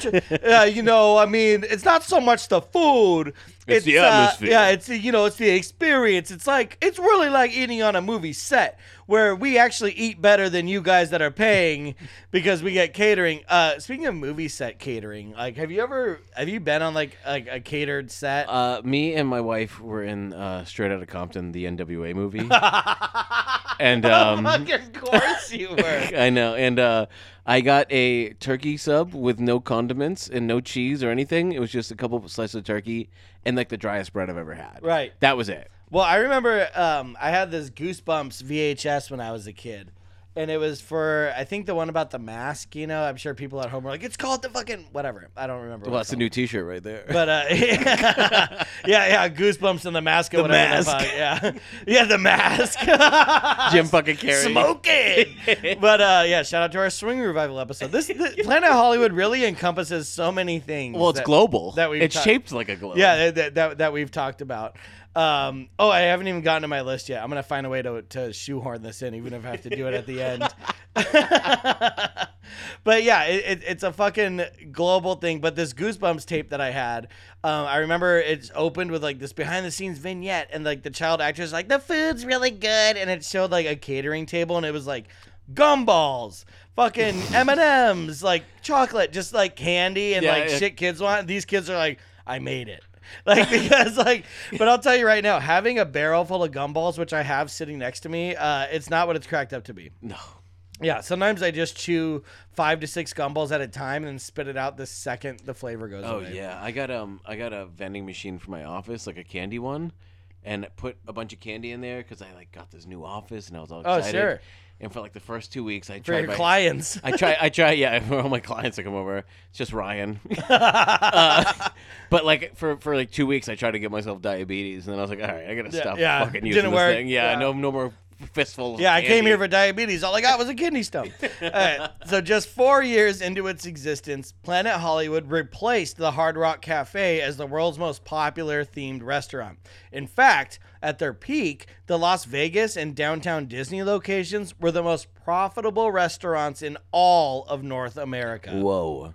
[SPEAKER 1] uh, you know, I mean, it's not so much the food.
[SPEAKER 2] It's the
[SPEAKER 1] uh,
[SPEAKER 2] atmosphere.
[SPEAKER 1] yeah, it's you know, it's the experience. It's like it's really like eating on a movie set where we actually eat better than you guys that are paying because we get catering. Uh, speaking of movie set catering, like, have you ever have you been on like like a catered set?
[SPEAKER 2] Uh, me and my wife were in uh, Straight Outta Compton, the NWA movie, and um,
[SPEAKER 1] of course you were.
[SPEAKER 2] I know, and uh, I got a turkey sub with no condiments and no cheese or anything. It was just a couple slices of turkey and like the driest bread I've ever had.
[SPEAKER 1] Right.
[SPEAKER 2] That was it.
[SPEAKER 1] Well, I remember um, I had this Goosebumps VHS when I was a kid. And it was for, I think the one about the mask, you know? I'm sure people at home were like, it's called the fucking, whatever. I don't remember.
[SPEAKER 2] Well,
[SPEAKER 1] what
[SPEAKER 2] that's
[SPEAKER 1] it's
[SPEAKER 2] a new T-shirt right there.
[SPEAKER 1] But uh, yeah, yeah, Goosebumps and the mask. Or
[SPEAKER 2] The
[SPEAKER 1] whatever
[SPEAKER 2] mask.
[SPEAKER 1] fuck- Yeah, yeah, the mask.
[SPEAKER 2] Jim fucking Carrey.
[SPEAKER 1] Smoking. but uh, yeah, shout out to our swing revival episode. This the, Planet Hollywood really encompasses so many things.
[SPEAKER 2] Well, it's
[SPEAKER 1] that-
[SPEAKER 2] global.
[SPEAKER 1] that we've
[SPEAKER 2] it's
[SPEAKER 1] ta-
[SPEAKER 2] shaped like a globe.
[SPEAKER 1] Yeah, that, that that we've talked about. Um, oh, I haven't even gotten to my list yet. I'm gonna find a way to to shoehorn this in, even if I have to do it at the end. but yeah, it, it, it's a fucking global thing. But this Goosebumps tape that I had, um, I remember it's opened with like this behind the scenes vignette, and like the child actress like the food's really good, and it showed like a catering table, and it was like gumballs, fucking M and M's, like chocolate, just like candy and
[SPEAKER 2] Yeah,
[SPEAKER 1] like
[SPEAKER 2] yeah.
[SPEAKER 1] shit kids want. These kids are like, I made it. Like because like, but I'll tell you right now, having a barrel full of gumballs, which I have sitting next to me, uh, it's not what it's cracked up to be.
[SPEAKER 2] No.
[SPEAKER 1] Yeah, sometimes I just chew five to six gumballs at a time and then spit it out the second the flavor goes
[SPEAKER 2] Oh
[SPEAKER 1] away.
[SPEAKER 2] yeah, I got um I got a vending machine for my office, like a candy one, and put a bunch of candy in there because I like got this new office and I was all
[SPEAKER 1] Oh,
[SPEAKER 2] excited.
[SPEAKER 1] sure.
[SPEAKER 2] And for like the first two weeks, I
[SPEAKER 1] For
[SPEAKER 2] tried
[SPEAKER 1] your
[SPEAKER 2] my-
[SPEAKER 1] clients.
[SPEAKER 2] I try, I try, yeah, for all my clients to come over. It's just Ryan. uh, but like for for like two weeks, I tried to get myself diabetes, and then I was like, all right, I gotta stop
[SPEAKER 1] yeah,
[SPEAKER 2] fucking
[SPEAKER 1] didn't
[SPEAKER 2] using this
[SPEAKER 1] work.
[SPEAKER 2] thing. Yeah,
[SPEAKER 1] Yeah.
[SPEAKER 2] no, no more fistfuls. of
[SPEAKER 1] Yeah, I came here for diabetes. All I got was a kidney stone. All right, so just four years into its existence, Planet Hollywood replaced the Hard Rock Cafe as the world's most popular themed restaurant. In fact, at their peak, the Las Vegas and downtown Disney locations were the most profitable restaurants in all of North America.
[SPEAKER 2] Whoa.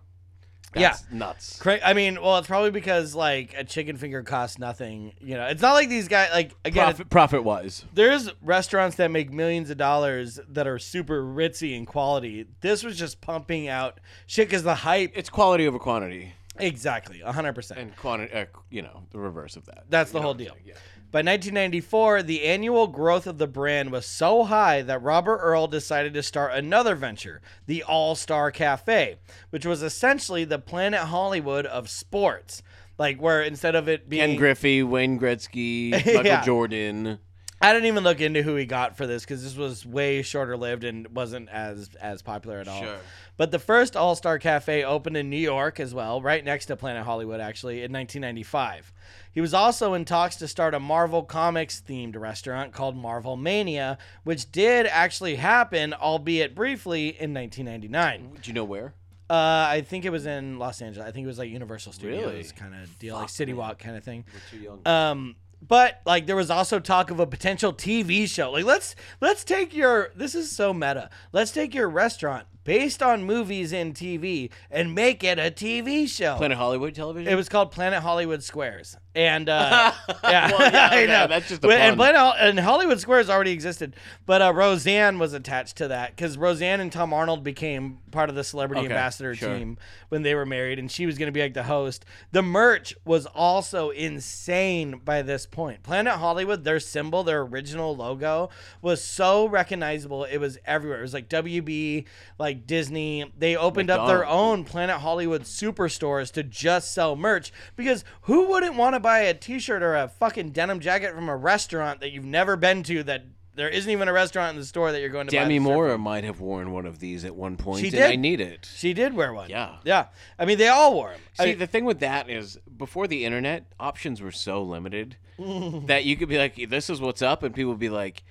[SPEAKER 1] Yeah.
[SPEAKER 2] Nuts.
[SPEAKER 1] Cra- I mean, well, it's probably because like a chicken finger costs nothing. You know, it's not like these guys like again.
[SPEAKER 2] Profit, profit wise.
[SPEAKER 1] there's restaurants that make millions of dollars that are super ritzy in quality. This was just pumping out shit because the hype.
[SPEAKER 2] It's quality over quantity,
[SPEAKER 1] Exactly, hundred percent.
[SPEAKER 2] and quantity, uh, you know, the reverse of that.
[SPEAKER 1] That's the
[SPEAKER 2] You
[SPEAKER 1] whole deal.
[SPEAKER 2] Yeah.
[SPEAKER 1] By 1994, the annual growth of the brand was so high that Robert Earl decided to start another venture, the All Star Cafe, which was essentially the Planet Hollywood of sports. Like where instead of it being
[SPEAKER 2] Ken Griffey, Wayne Gretzky, Michael
[SPEAKER 1] Yeah.
[SPEAKER 2] Jordan.
[SPEAKER 1] I didn't even look into who he got for this because this was way shorter lived and wasn't as as popular at all.
[SPEAKER 2] Sure.
[SPEAKER 1] But the first All Star Cafe opened in New York as well, right next to Planet Hollywood, actually, in 1995. He was also in talks to start a Marvel Comics themed restaurant called Marvel Mania, which did actually happen, albeit briefly, in 1999.
[SPEAKER 2] Do you know where?
[SPEAKER 1] Uh, I think it was in Los Angeles. I think it was like Universal Studios
[SPEAKER 2] Really?
[SPEAKER 1] kind of deal, like City. Walk kind of thing.
[SPEAKER 2] We're too young.
[SPEAKER 1] Um, but like there was also talk of a potential TV show. Like let's let's take your this is so meta. Let's take your restaurant based on movies and TV and make it a TV show.
[SPEAKER 2] Planet Hollywood Television.
[SPEAKER 1] It was called Planet Hollywood Squares, and uh, yeah,
[SPEAKER 2] Well, yeah,
[SPEAKER 1] I know
[SPEAKER 2] that's just a
[SPEAKER 1] and. Planet and Hollywood Squares already existed, but uh, Roseanne was attached to that because Roseanne and Tom Arnold became part of the celebrity
[SPEAKER 2] Okay,
[SPEAKER 1] ambassador
[SPEAKER 2] sure.
[SPEAKER 1] team when they were married, and she was going to be like the host. The merch was also insane by this point. Planet Hollywood, their symbol, their original logo, was so recognizable. It was everywhere. It was like WB, like Disney. They opened up their
[SPEAKER 2] McDonald's.
[SPEAKER 1] own Planet Hollywood superstores to just sell merch because who wouldn't want to buy a T-shirt or a fucking denim jacket from a restaurant that you've never been to that there isn't even a restaurant in the store that you're going to buy
[SPEAKER 2] Demi
[SPEAKER 1] the shirt
[SPEAKER 2] Moore might have worn one of these at one point.
[SPEAKER 1] She
[SPEAKER 2] and
[SPEAKER 1] did.
[SPEAKER 2] I need it.
[SPEAKER 1] She did wear one.
[SPEAKER 2] Yeah.
[SPEAKER 1] Yeah. I mean, they all wore them.
[SPEAKER 2] See, the thing with that is, before the internet, options were so limited that you could be like, "This is what's up," and people would be like,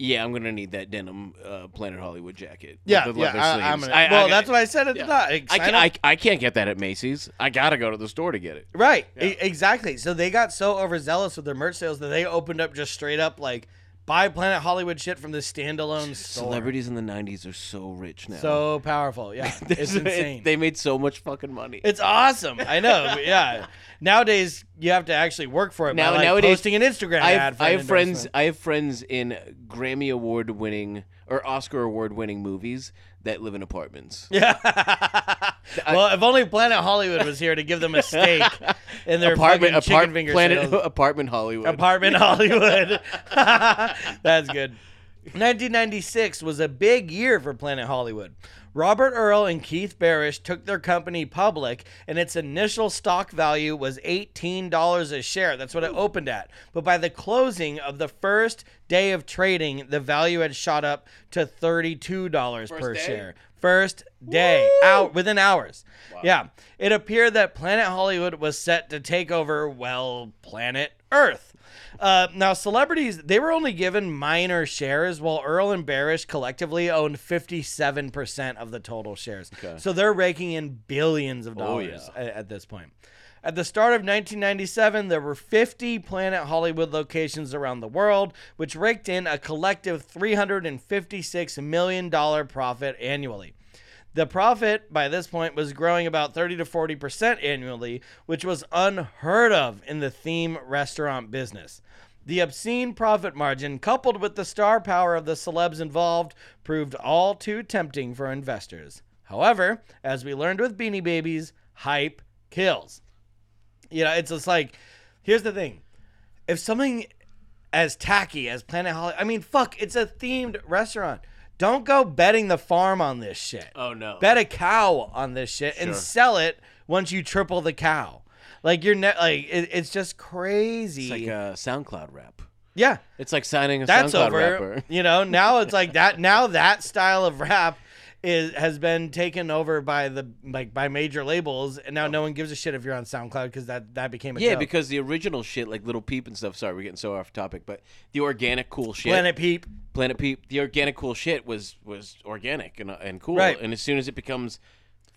[SPEAKER 2] "Yeah, I'm gonna need that denim uh, Planet Hollywood jacket." with
[SPEAKER 1] yeah,
[SPEAKER 2] the
[SPEAKER 1] yeah.
[SPEAKER 2] leather
[SPEAKER 1] I, am
[SPEAKER 2] sleeves."
[SPEAKER 1] gonna, well, that's what I said at
[SPEAKER 2] yeah.
[SPEAKER 1] the top.
[SPEAKER 2] I, can. I, I can't get that at Macy's. I gotta go to the store to get it.
[SPEAKER 1] Right. E- exactly. So they got so overzealous with their merch sales that they opened up just straight up like buy Planet Hollywood shit from this standalone store.
[SPEAKER 2] Celebrities in the '90s are so rich now.
[SPEAKER 1] So powerful. Yeah. it's insane.
[SPEAKER 2] they made so much fucking money.
[SPEAKER 1] It's awesome. I know. Yeah. Nowadays, you have to actually work for it.
[SPEAKER 2] Now-
[SPEAKER 1] by, like,
[SPEAKER 2] nowadays,
[SPEAKER 1] posting an Instagram
[SPEAKER 2] I
[SPEAKER 1] ad.
[SPEAKER 2] have,
[SPEAKER 1] For
[SPEAKER 2] I have friends. I have friends in Grammy award winning or Oscar award winning movies that live in apartments.
[SPEAKER 1] Yeah. well, if only Planet Hollywood was here to give them a stake in their
[SPEAKER 2] apartment,
[SPEAKER 1] fucking chicken
[SPEAKER 2] apart,
[SPEAKER 1] finger
[SPEAKER 2] planet, apartment Hollywood.
[SPEAKER 1] Apartment Hollywood. That's good. 1996 was a big year for Planet Hollywood. Robert Earl and Keith Barish took their company public, and its initial stock value was $18 a share. That's what it opened at. But by the closing of the first day of trading, the value had shot up to $32 per
[SPEAKER 2] day?
[SPEAKER 1] share. First day, out within hours. Yeah. It appeared that Planet Hollywood was set to take over, well, planet Earth. Uh, now, celebrities, they were only given minor shares, while Earl and Barish collectively owned 57% of the total shares. So they're raking in billions of
[SPEAKER 2] Oh,
[SPEAKER 1] dollars
[SPEAKER 2] yeah.
[SPEAKER 1] a- at this point. At the start of 1997, there were 50 Planet Hollywood locations around the world, which raked in a collective $356 million profit annually. The profit by this point was growing about 30 to 40% annually, which was unheard of in the theme restaurant business. The obscene profit margin, coupled with the star power of the celebs involved, proved all too tempting for investors. However, as we learned with Beanie Babies, hype kills. You know, it's just like, here's the thing: if something as tacky as Planet Hollywood, I mean, fuck, it's a themed restaurant. Don't go betting the farm on this shit.
[SPEAKER 2] Oh no.
[SPEAKER 1] Bet a cow on this shit and sell it once you triple the cow. Like you're ne- like it, it's just crazy.
[SPEAKER 2] It's like a SoundCloud rap.
[SPEAKER 1] yeah,
[SPEAKER 2] It's like signing a
[SPEAKER 1] that's
[SPEAKER 2] SoundCloud
[SPEAKER 1] over.
[SPEAKER 2] rapper.
[SPEAKER 1] You know, now it's like that. Now that style of rap is has been taken over by the like by major labels, and now no one gives a shit if you're on SoundCloud because that that became a
[SPEAKER 2] Yeah,
[SPEAKER 1] joke.
[SPEAKER 2] because the original shit, like Lil Peep and stuff. Sorry, we're getting so off topic, but the organic cool shit,
[SPEAKER 1] Planet Peep.
[SPEAKER 2] Planet Peep, the organic cool shit was was organic and and cool.
[SPEAKER 1] Right.
[SPEAKER 2] And as soon as it becomes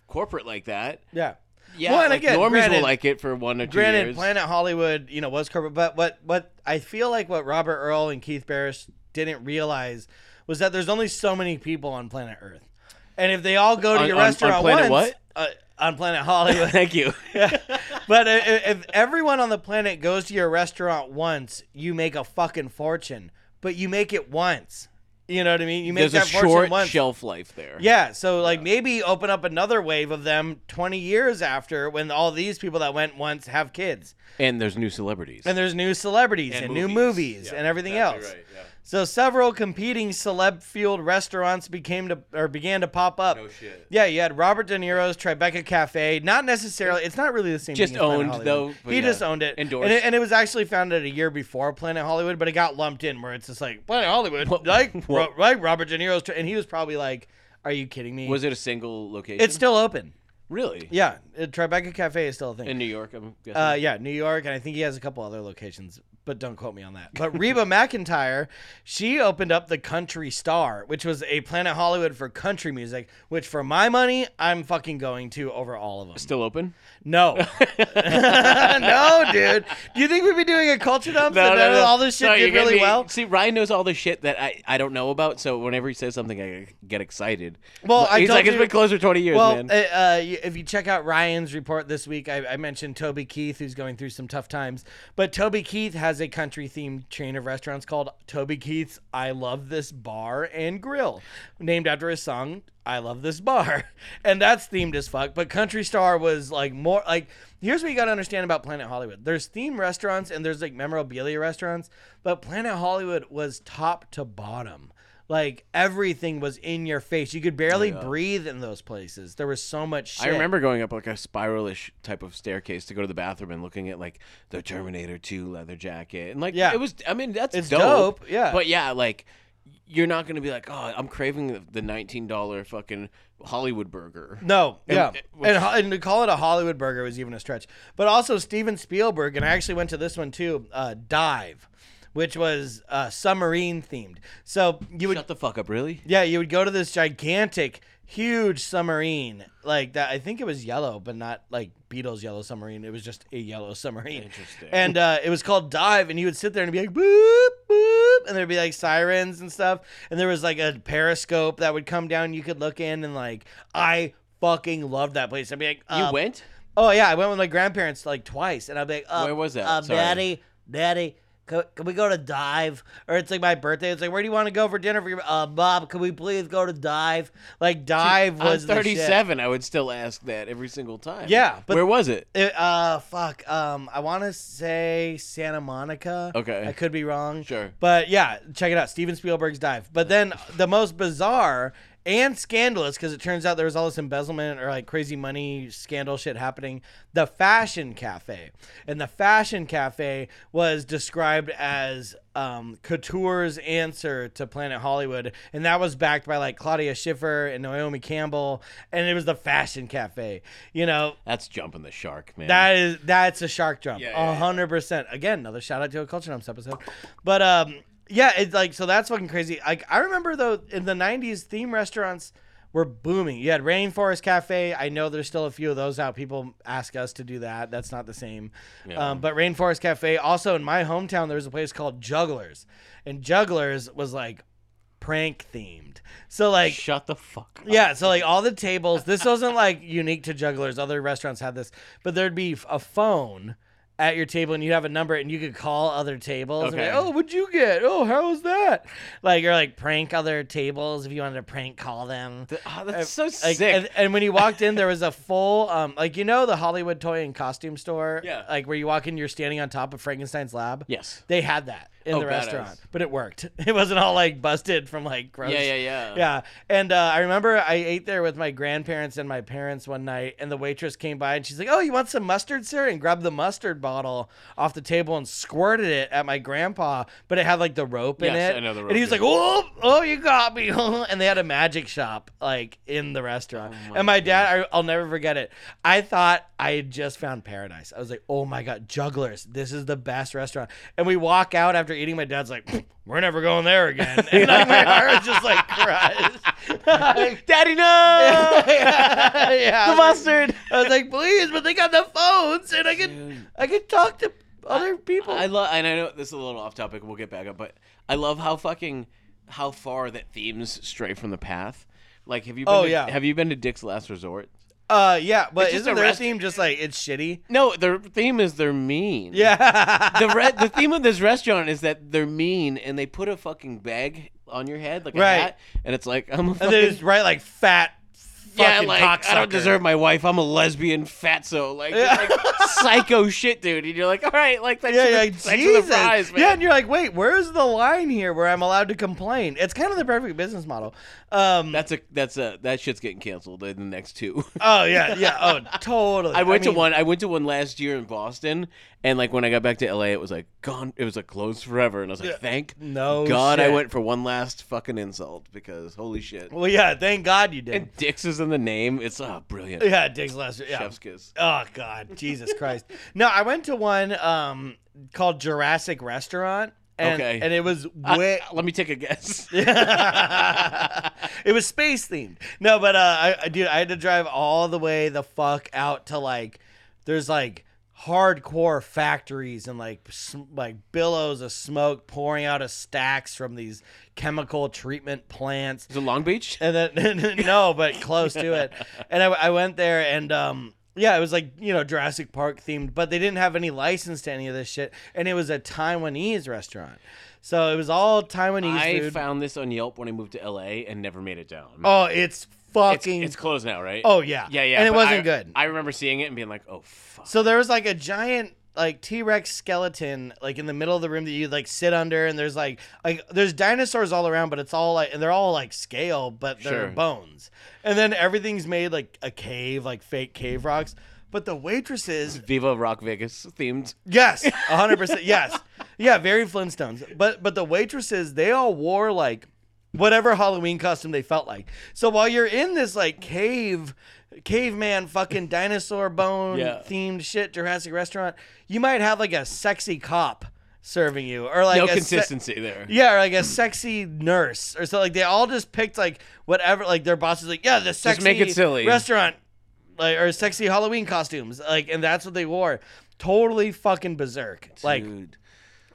[SPEAKER 2] corporate like that,
[SPEAKER 1] Yeah.
[SPEAKER 2] yeah,
[SPEAKER 1] Well, and
[SPEAKER 2] like
[SPEAKER 1] again,
[SPEAKER 2] normies
[SPEAKER 1] granted-
[SPEAKER 2] will like it for one or two
[SPEAKER 1] Granted,
[SPEAKER 2] years.
[SPEAKER 1] Planet Hollywood, you know, was corporate, but what what I feel like what Robert Earl and Keith Barish didn't realize was that there's only so many people on planet Earth, and if they all go to
[SPEAKER 2] On-
[SPEAKER 1] your
[SPEAKER 2] on- on
[SPEAKER 1] restaurant
[SPEAKER 2] planet
[SPEAKER 1] once, uh, on planet Hollywood,
[SPEAKER 2] Thank you.
[SPEAKER 1] but i- i- if everyone on the planet goes to your restaurant once, you make a fucking fortune. But you make it once. You know what I mean? You make
[SPEAKER 2] There's a
[SPEAKER 1] that fortune
[SPEAKER 2] short
[SPEAKER 1] once.
[SPEAKER 2] shelf life there.
[SPEAKER 1] Yeah, so like maybe open up another wave of them 20 years after when all these people that went once have kids.
[SPEAKER 2] And there's new celebrities.
[SPEAKER 1] And there's new celebrities and,
[SPEAKER 2] And
[SPEAKER 1] new
[SPEAKER 2] movies.
[SPEAKER 1] movies
[SPEAKER 2] Yeah,
[SPEAKER 1] and everything
[SPEAKER 2] exactly
[SPEAKER 1] else.
[SPEAKER 2] right, yeah.
[SPEAKER 1] So several competing celeb-fueled restaurants became to or began to pop up.
[SPEAKER 2] No shit.
[SPEAKER 1] Yeah, you had Robert De Niro's Tribeca Cafe. Not necessarily. It's not really the same.
[SPEAKER 2] Just
[SPEAKER 1] thing as Planet
[SPEAKER 2] owned,
[SPEAKER 1] Hollywood.
[SPEAKER 2] though,
[SPEAKER 1] He
[SPEAKER 2] yeah.
[SPEAKER 1] just owned it,
[SPEAKER 2] Endorsed.
[SPEAKER 1] and it, and it was actually founded a year before Planet Hollywood, but it got lumped in where it's just like Planet Hollywood, like
[SPEAKER 2] what-
[SPEAKER 1] Ro- like Robert De Niro's, and he was probably like, "Are you kidding me?"
[SPEAKER 2] Was it a single location?
[SPEAKER 1] It's still open.
[SPEAKER 2] really
[SPEAKER 1] Yeah, uh, Tribeca Cafe is still a thing.
[SPEAKER 2] in New York. I'm guessing.
[SPEAKER 1] Uh, yeah, New York, and I think he has a couple other locations, but don't quote me on that. But Reba McEntire, she opened up the Country Star, which was a Planet Hollywood for country music. Which, for my money, I'm fucking going to over all of them.
[SPEAKER 2] Still open?
[SPEAKER 1] No, no, dude. Do you think we'd be doing a culture dump? and then all this shit
[SPEAKER 2] No,
[SPEAKER 1] did really
[SPEAKER 2] me-
[SPEAKER 1] well.
[SPEAKER 2] See, Ryan knows all the shit that I, I don't know about. So whenever he says something, I get excited.
[SPEAKER 1] Well, I
[SPEAKER 2] he's like, it's
[SPEAKER 1] you-
[SPEAKER 2] been closer twenty years,
[SPEAKER 1] well,
[SPEAKER 2] man.
[SPEAKER 1] uh, uh, if you check out Ryan's report this week, I, I mentioned Toby Keith, who's going through some tough times. But Toby Keith has a country themed chain of restaurants called Toby Keith's I Love This Bar and Grill, named after his song I Love This Bar. And that's themed as fuck. But Country Star was like more like here's what you got to understand about Planet Hollywood there's themed restaurants and there's like memorabilia restaurants, but Planet Hollywood was top to bottom. Like everything was in your face. You could barely breathe in those places. There was so much shit.
[SPEAKER 2] I remember going up like a spiralish type of staircase to go to the bathroom and looking at like the Terminator 2 leather jacket. And like,
[SPEAKER 1] Yeah.
[SPEAKER 2] it was, I mean, that's
[SPEAKER 1] It's
[SPEAKER 2] dope.
[SPEAKER 1] dope, yeah.
[SPEAKER 2] But yeah, like, you're not going to be like, oh, I'm craving the, the $19 fucking Hollywood burger.
[SPEAKER 1] No,
[SPEAKER 2] And-
[SPEAKER 1] yeah,
[SPEAKER 2] which-
[SPEAKER 1] and, and to call it a Hollywood burger was even a stretch. But also Steven Spielberg, and I actually went to this one too. Uh, Dive, which was uh, submarine themed. So you would,
[SPEAKER 2] Shut the fuck up, really?
[SPEAKER 1] yeah, you would go to this gigantic, huge submarine like that. I think it was yellow, but not like Beatles yellow submarine. It was just a yellow submarine.
[SPEAKER 2] Interesting.
[SPEAKER 1] And uh, it was called Dive, and you would sit there and be like boop boop, and there'd be like sirens and stuff, and there was like a periscope that would come down. You could look in, and like I fucking loved that place. I'd be like,
[SPEAKER 2] You
[SPEAKER 1] uh,
[SPEAKER 2] went?
[SPEAKER 1] Oh yeah, I went with my grandparents like twice, and I'd be like, uh,
[SPEAKER 2] Where was that?
[SPEAKER 1] Uh,
[SPEAKER 2] Sorry.
[SPEAKER 1] Daddy, Daddy. Can, can we go to dive? Or it's like my birthday. It's like, where do you want to go for dinner for your uh Bob? Can we please go to dive? Like dive
[SPEAKER 2] I'm
[SPEAKER 1] was the shit.
[SPEAKER 2] 37. I would still ask that every single time.
[SPEAKER 1] Yeah, but-
[SPEAKER 2] Where was it?
[SPEAKER 1] It, uh, fuck. Um, I want to say Santa Monica.
[SPEAKER 2] Okay.
[SPEAKER 1] I could be wrong.
[SPEAKER 2] Sure.
[SPEAKER 1] But yeah, check it out. Steven Spielberg's Dive. But then the most bizarre and scandalous, because it turns out there was all this embezzlement or like crazy money scandal shit happening. The Fashion Cafe, and the Fashion Cafe was described as um, Couture's answer to Planet Hollywood, and that was backed by like Claudia Schiffer and Naomi Campbell, and it was the Fashion Cafe. You know,
[SPEAKER 2] That's jumping the shark, man.
[SPEAKER 1] that is that's a shark jump.
[SPEAKER 2] Yeah,
[SPEAKER 1] A
[SPEAKER 2] yeah, yeah.
[SPEAKER 1] hundred percent. Again, another shout out to a culture dumps episode. But um yeah, it's like so that's fucking crazy. Like I remember though in the nineties theme restaurants were booming. You had Rainforest Cafe. I know there's still a few of those out. People ask us to do that. That's not the same.
[SPEAKER 2] Yeah.
[SPEAKER 1] Um, but Rainforest Cafe. Also in my hometown, there was a place called Jugglers, and Jugglers was like prank themed. So like
[SPEAKER 2] Shut the fuck up.
[SPEAKER 1] yeah, so like all the tables, this wasn't like unique to jugglers. Other restaurants had this, but there'd be a phone at your table and you have a number and you could call other tables. and
[SPEAKER 2] Okay.
[SPEAKER 1] like, oh, what'd you get? Oh, how was that? Like, or like prank other tables if you wanted to prank call them.
[SPEAKER 2] Th- oh, that's so
[SPEAKER 1] Like,
[SPEAKER 2] sick.
[SPEAKER 1] and, and when you walked in, there was a full, um, like you know, the Hollywood toy and costume store,
[SPEAKER 2] Yeah.
[SPEAKER 1] like where you walk in, you're standing on top of Frankenstein's lab.
[SPEAKER 2] yes.
[SPEAKER 1] They had that in
[SPEAKER 2] Oh,
[SPEAKER 1] the
[SPEAKER 2] badass.
[SPEAKER 1] restaurant, but it worked. It wasn't all like busted from like gross.
[SPEAKER 2] Yeah, yeah, yeah.
[SPEAKER 1] Yeah, and uh, I remember I ate there with my grandparents and my parents one night, and the waitress came by and she's like, "Oh, you want some mustard, sir?" and grabbed the mustard bottle off the table and squirted it at my grandpa, but it had like the rope in
[SPEAKER 2] Yes,
[SPEAKER 1] it.
[SPEAKER 2] I know the rope
[SPEAKER 1] And he was like, "Oh, oh, you got me!" and they had a magic shop like in the restaurant.
[SPEAKER 2] Oh my
[SPEAKER 1] and my dad, I, I'll never forget it. I thought I had just found paradise. I was like, "Oh my god, Jugglers! This is the best restaurant." And we walk out after eating. My dad's like, "We're never going there again." And like, my heart just like crushed.
[SPEAKER 2] Daddy, no!
[SPEAKER 1] yeah,
[SPEAKER 2] the mustard.
[SPEAKER 1] I was like, please, but they got the phones, and I could, I could talk to other people.
[SPEAKER 2] I love, and I know this is a little off topic. We'll get back up, but I love how fucking how far that themes stray from the path. Like, have you? Been
[SPEAKER 1] Oh,
[SPEAKER 2] to,
[SPEAKER 1] yeah.
[SPEAKER 2] Have you been to Dick's Last Resort?
[SPEAKER 1] Uh, yeah, but
[SPEAKER 2] It's just
[SPEAKER 1] isn't
[SPEAKER 2] a
[SPEAKER 1] their
[SPEAKER 2] rest-
[SPEAKER 1] theme just like it's shitty?
[SPEAKER 2] No, their theme is they're mean.
[SPEAKER 1] Yeah.
[SPEAKER 2] the re- the theme of this restaurant is that they're mean, and they put a fucking bag on your head like a
[SPEAKER 1] Right.
[SPEAKER 2] hat, and it's like I'm a
[SPEAKER 1] and
[SPEAKER 2] fucking,
[SPEAKER 1] they just write like fat.
[SPEAKER 2] Yeah,
[SPEAKER 1] fucking
[SPEAKER 2] like I don't deserve my wife. I'm a lesbian fatso, like,
[SPEAKER 1] Yeah.
[SPEAKER 2] like psycho shit, dude. And you're like, all right, like thanks,
[SPEAKER 1] Yeah,
[SPEAKER 2] for, the,
[SPEAKER 1] like
[SPEAKER 2] thanks for the
[SPEAKER 1] Jesus.
[SPEAKER 2] fries, man.
[SPEAKER 1] Yeah, and you're like, wait, where's the line here where I'm allowed to complain? It's kind of the perfect business model. Um,
[SPEAKER 2] That's a that's a that shit's getting canceled in the next two.
[SPEAKER 1] oh yeah, yeah, oh totally.
[SPEAKER 2] I went
[SPEAKER 1] mean,
[SPEAKER 2] to one. I went to one last year in Boston, and like when I got back to LA, it was like gone. It was like closed forever, and I was like, thank
[SPEAKER 1] No
[SPEAKER 2] God I went for one last fucking insult because holy shit.
[SPEAKER 1] Well, yeah, thank God you did.
[SPEAKER 2] And Dix is in the name. It's oh brilliant.
[SPEAKER 1] yeah, Dick's Lester. Yeah,
[SPEAKER 2] Chef's kiss.
[SPEAKER 1] Oh God, Jesus Christ! No, I went to one um called Jurassic Restaurant, and
[SPEAKER 2] Okay.
[SPEAKER 1] and it was
[SPEAKER 2] Uh,
[SPEAKER 1] way.
[SPEAKER 2] let me take a guess.
[SPEAKER 1] it was space themed. No, but uh, I dude, I had to drive all the way the fuck out to like, there's like hardcore factories and like sm- like billows of smoke pouring out of stacks from these chemical treatment plants.
[SPEAKER 2] Is it Long Beach?
[SPEAKER 1] And then no, but close to it. And I, I went there and um yeah, it was like, you know, Jurassic Park themed, but they didn't have any license to any of this shit. And it was a Taiwanese restaurant. So it was all Taiwanese
[SPEAKER 2] I
[SPEAKER 1] food.
[SPEAKER 2] found this on Yelp when I moved to LA and never made it down.
[SPEAKER 1] oh, it's
[SPEAKER 2] it's,
[SPEAKER 1] fucking
[SPEAKER 2] it's closed now, right?
[SPEAKER 1] Oh yeah.
[SPEAKER 2] yeah, yeah.
[SPEAKER 1] And it wasn't
[SPEAKER 2] I-
[SPEAKER 1] good.
[SPEAKER 2] I remember seeing it and being like, oh fuck.
[SPEAKER 1] so there was like a giant like T-Rex skeleton like in the middle of the room that you like sit under and there's like like there's dinosaurs all around but it's all like and they're all like scale but they're
[SPEAKER 2] Sure.
[SPEAKER 1] bones. And then everything's made like a cave, like fake cave rocks. But the waitresses
[SPEAKER 2] Viva Rock Vegas themed.
[SPEAKER 1] Yes, hundred percent. Yes, yeah, very Flintstones. But but the waitresses, they all wore like whatever Halloween costume they felt like. So while you're in this like cave, caveman fucking dinosaur bone
[SPEAKER 2] Yeah.
[SPEAKER 1] themed shit Jurassic restaurant, you might have like a sexy cop serving you, or like
[SPEAKER 2] no
[SPEAKER 1] a se-
[SPEAKER 2] consistency there.
[SPEAKER 1] yeah, or like a sexy nurse or so. Like they all just picked like whatever. Like their boss is like, yeah, the sexy
[SPEAKER 2] make it silly.
[SPEAKER 1] restaurant, like or sexy Halloween costumes. Like, and that's what they wore. Totally fucking berserk. Like
[SPEAKER 2] Dude.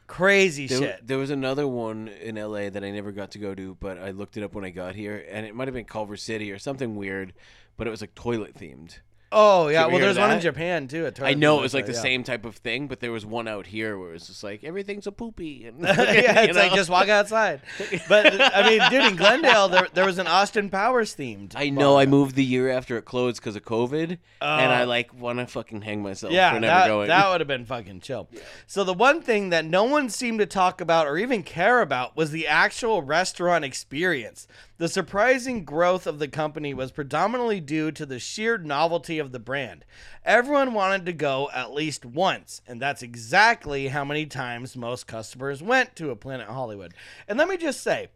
[SPEAKER 1] Crazy
[SPEAKER 2] There,
[SPEAKER 1] shit.
[SPEAKER 2] there was another one in LA that I never got to go to, but I looked it up when I got here, and it might have been Culver City or something weird, but it was like toilet themed.
[SPEAKER 1] Oh yeah, well
[SPEAKER 2] hear
[SPEAKER 1] there's one in
[SPEAKER 2] that?
[SPEAKER 1] Japan too. a
[SPEAKER 2] I know it was like the same type of thing, but there was one out here where it was just like everything's a poopy. And,
[SPEAKER 1] yeah,
[SPEAKER 2] you
[SPEAKER 1] it's like
[SPEAKER 2] know?
[SPEAKER 1] just walk outside. But I mean, dude, in Glendale there, there was an Austin Powers themed.
[SPEAKER 2] I know I moved the year after it closed because of COVID, and I
[SPEAKER 1] Oh.
[SPEAKER 2] like want to fucking hang myself
[SPEAKER 1] Yeah,
[SPEAKER 2] for never
[SPEAKER 1] that,
[SPEAKER 2] going.
[SPEAKER 1] that would have been fucking chill. So the one thing that no one seemed to talk about or even care about was the actual restaurant experience. The surprising growth of the company was predominantly due to the sheer novelty of the brand. Everyone wanted to go at least once, and that's exactly how many times most customers went to a Planet Hollywood. And let me just say,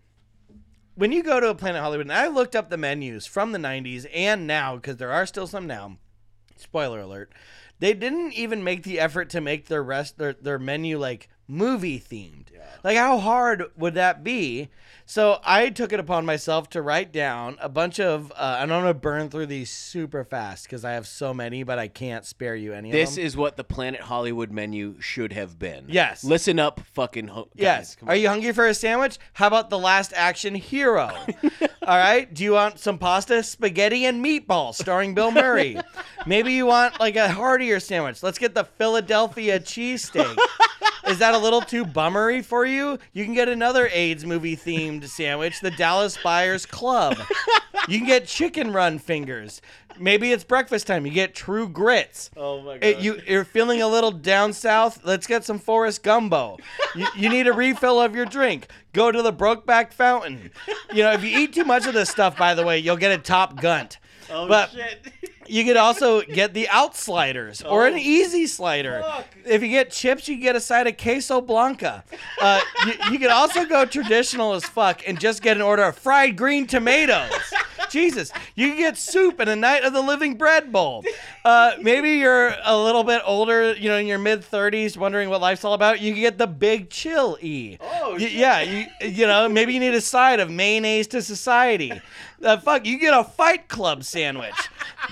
[SPEAKER 1] when you go to a Planet Hollywood, and I looked up the menus from the 90s and now, because there are still some now, spoiler alert, they didn't even make the effort to make their rest their, their menu like movie themed. Like, how hard would that be? So I took it upon myself to write down a bunch of, uh, and I'm gonna burn through these super fast because I have so many, but I can't spare you any
[SPEAKER 2] This
[SPEAKER 1] of them.
[SPEAKER 2] is what the Planet Hollywood menu should have been.
[SPEAKER 1] Yes.
[SPEAKER 2] Listen up, fucking ho- guys.
[SPEAKER 1] Yes. Are you hungry for a sandwich? How about the last action hero? All right. Do you want some pasta, spaghetti, and meatballs starring Bill Murray? Maybe you want like a heartier sandwich. Let's get the Philadelphia cheesesteak. Is that a little too bummery for you? You can get another AIDS movie themed sandwich, the Dallas Buyers Club. You can get chicken run fingers. Maybe it's breakfast time. You get true grits.
[SPEAKER 2] Oh my
[SPEAKER 1] It- you, you're feeling a little down south. Let's get some Forest Gumbo. You, you need a refill of your drink. Go to the Brokeback Fountain. You know, if you eat too much of this stuff, by the way, you'll get a top gunt.
[SPEAKER 2] Oh
[SPEAKER 1] but
[SPEAKER 2] shit.
[SPEAKER 1] you could also get the out sliders or an
[SPEAKER 2] Oh.
[SPEAKER 1] easy slider. If you get chips, you get a side of queso blanca. Uh, you, you could also go traditional as fuck and just get an order of fried green tomatoes. Jesus, you can get soup and a night of the living bread bowl. Uh, maybe you're a little bit older, you know, in your mid 30s, wondering what life's all about. You can get the big chill e.
[SPEAKER 2] Oh, shit.
[SPEAKER 1] yeah, you, you know, maybe you need a side of mayonnaise to society. Uh, fuck, you get a Fight Club sandwich.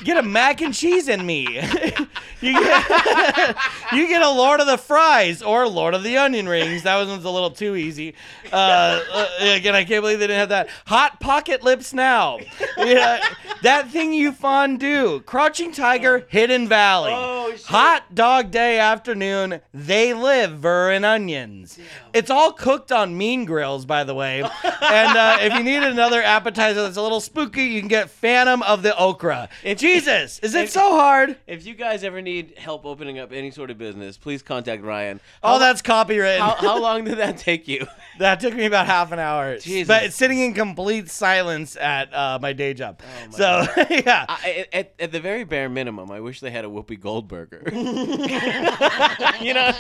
[SPEAKER 1] Get a mac and cheese in me. you get you get a Lord of the Fries or Lord of the Onion Rings. That one's a little too easy. Uh, uh, again, I can't believe they didn't have that. Hot Pocket Lips now. Yeah, that thing you fondue. Crouching Tiger, Hidden Valley.
[SPEAKER 2] Oh, shit.
[SPEAKER 1] Hot Dog Day afternoon. They liver and onions. It's all cooked on mean grills, by the way. and uh, if you need another appetizer that's a little spooky, you can get Phantom of the Okra. Jesus, is it
[SPEAKER 2] if-
[SPEAKER 1] so hard?
[SPEAKER 2] If you guys ever need help opening up any sort of business, please contact Ryan.
[SPEAKER 1] Oh, that's copywritten.
[SPEAKER 2] How, how long did that take you?
[SPEAKER 1] that took me about half an hour.
[SPEAKER 2] Jesus.
[SPEAKER 1] But it's sitting in complete silence at uh, my day job.
[SPEAKER 2] my
[SPEAKER 1] so, yeah.
[SPEAKER 2] I, at, at the very bare minimum, I wish they had a Whoopi Goldberger. you know,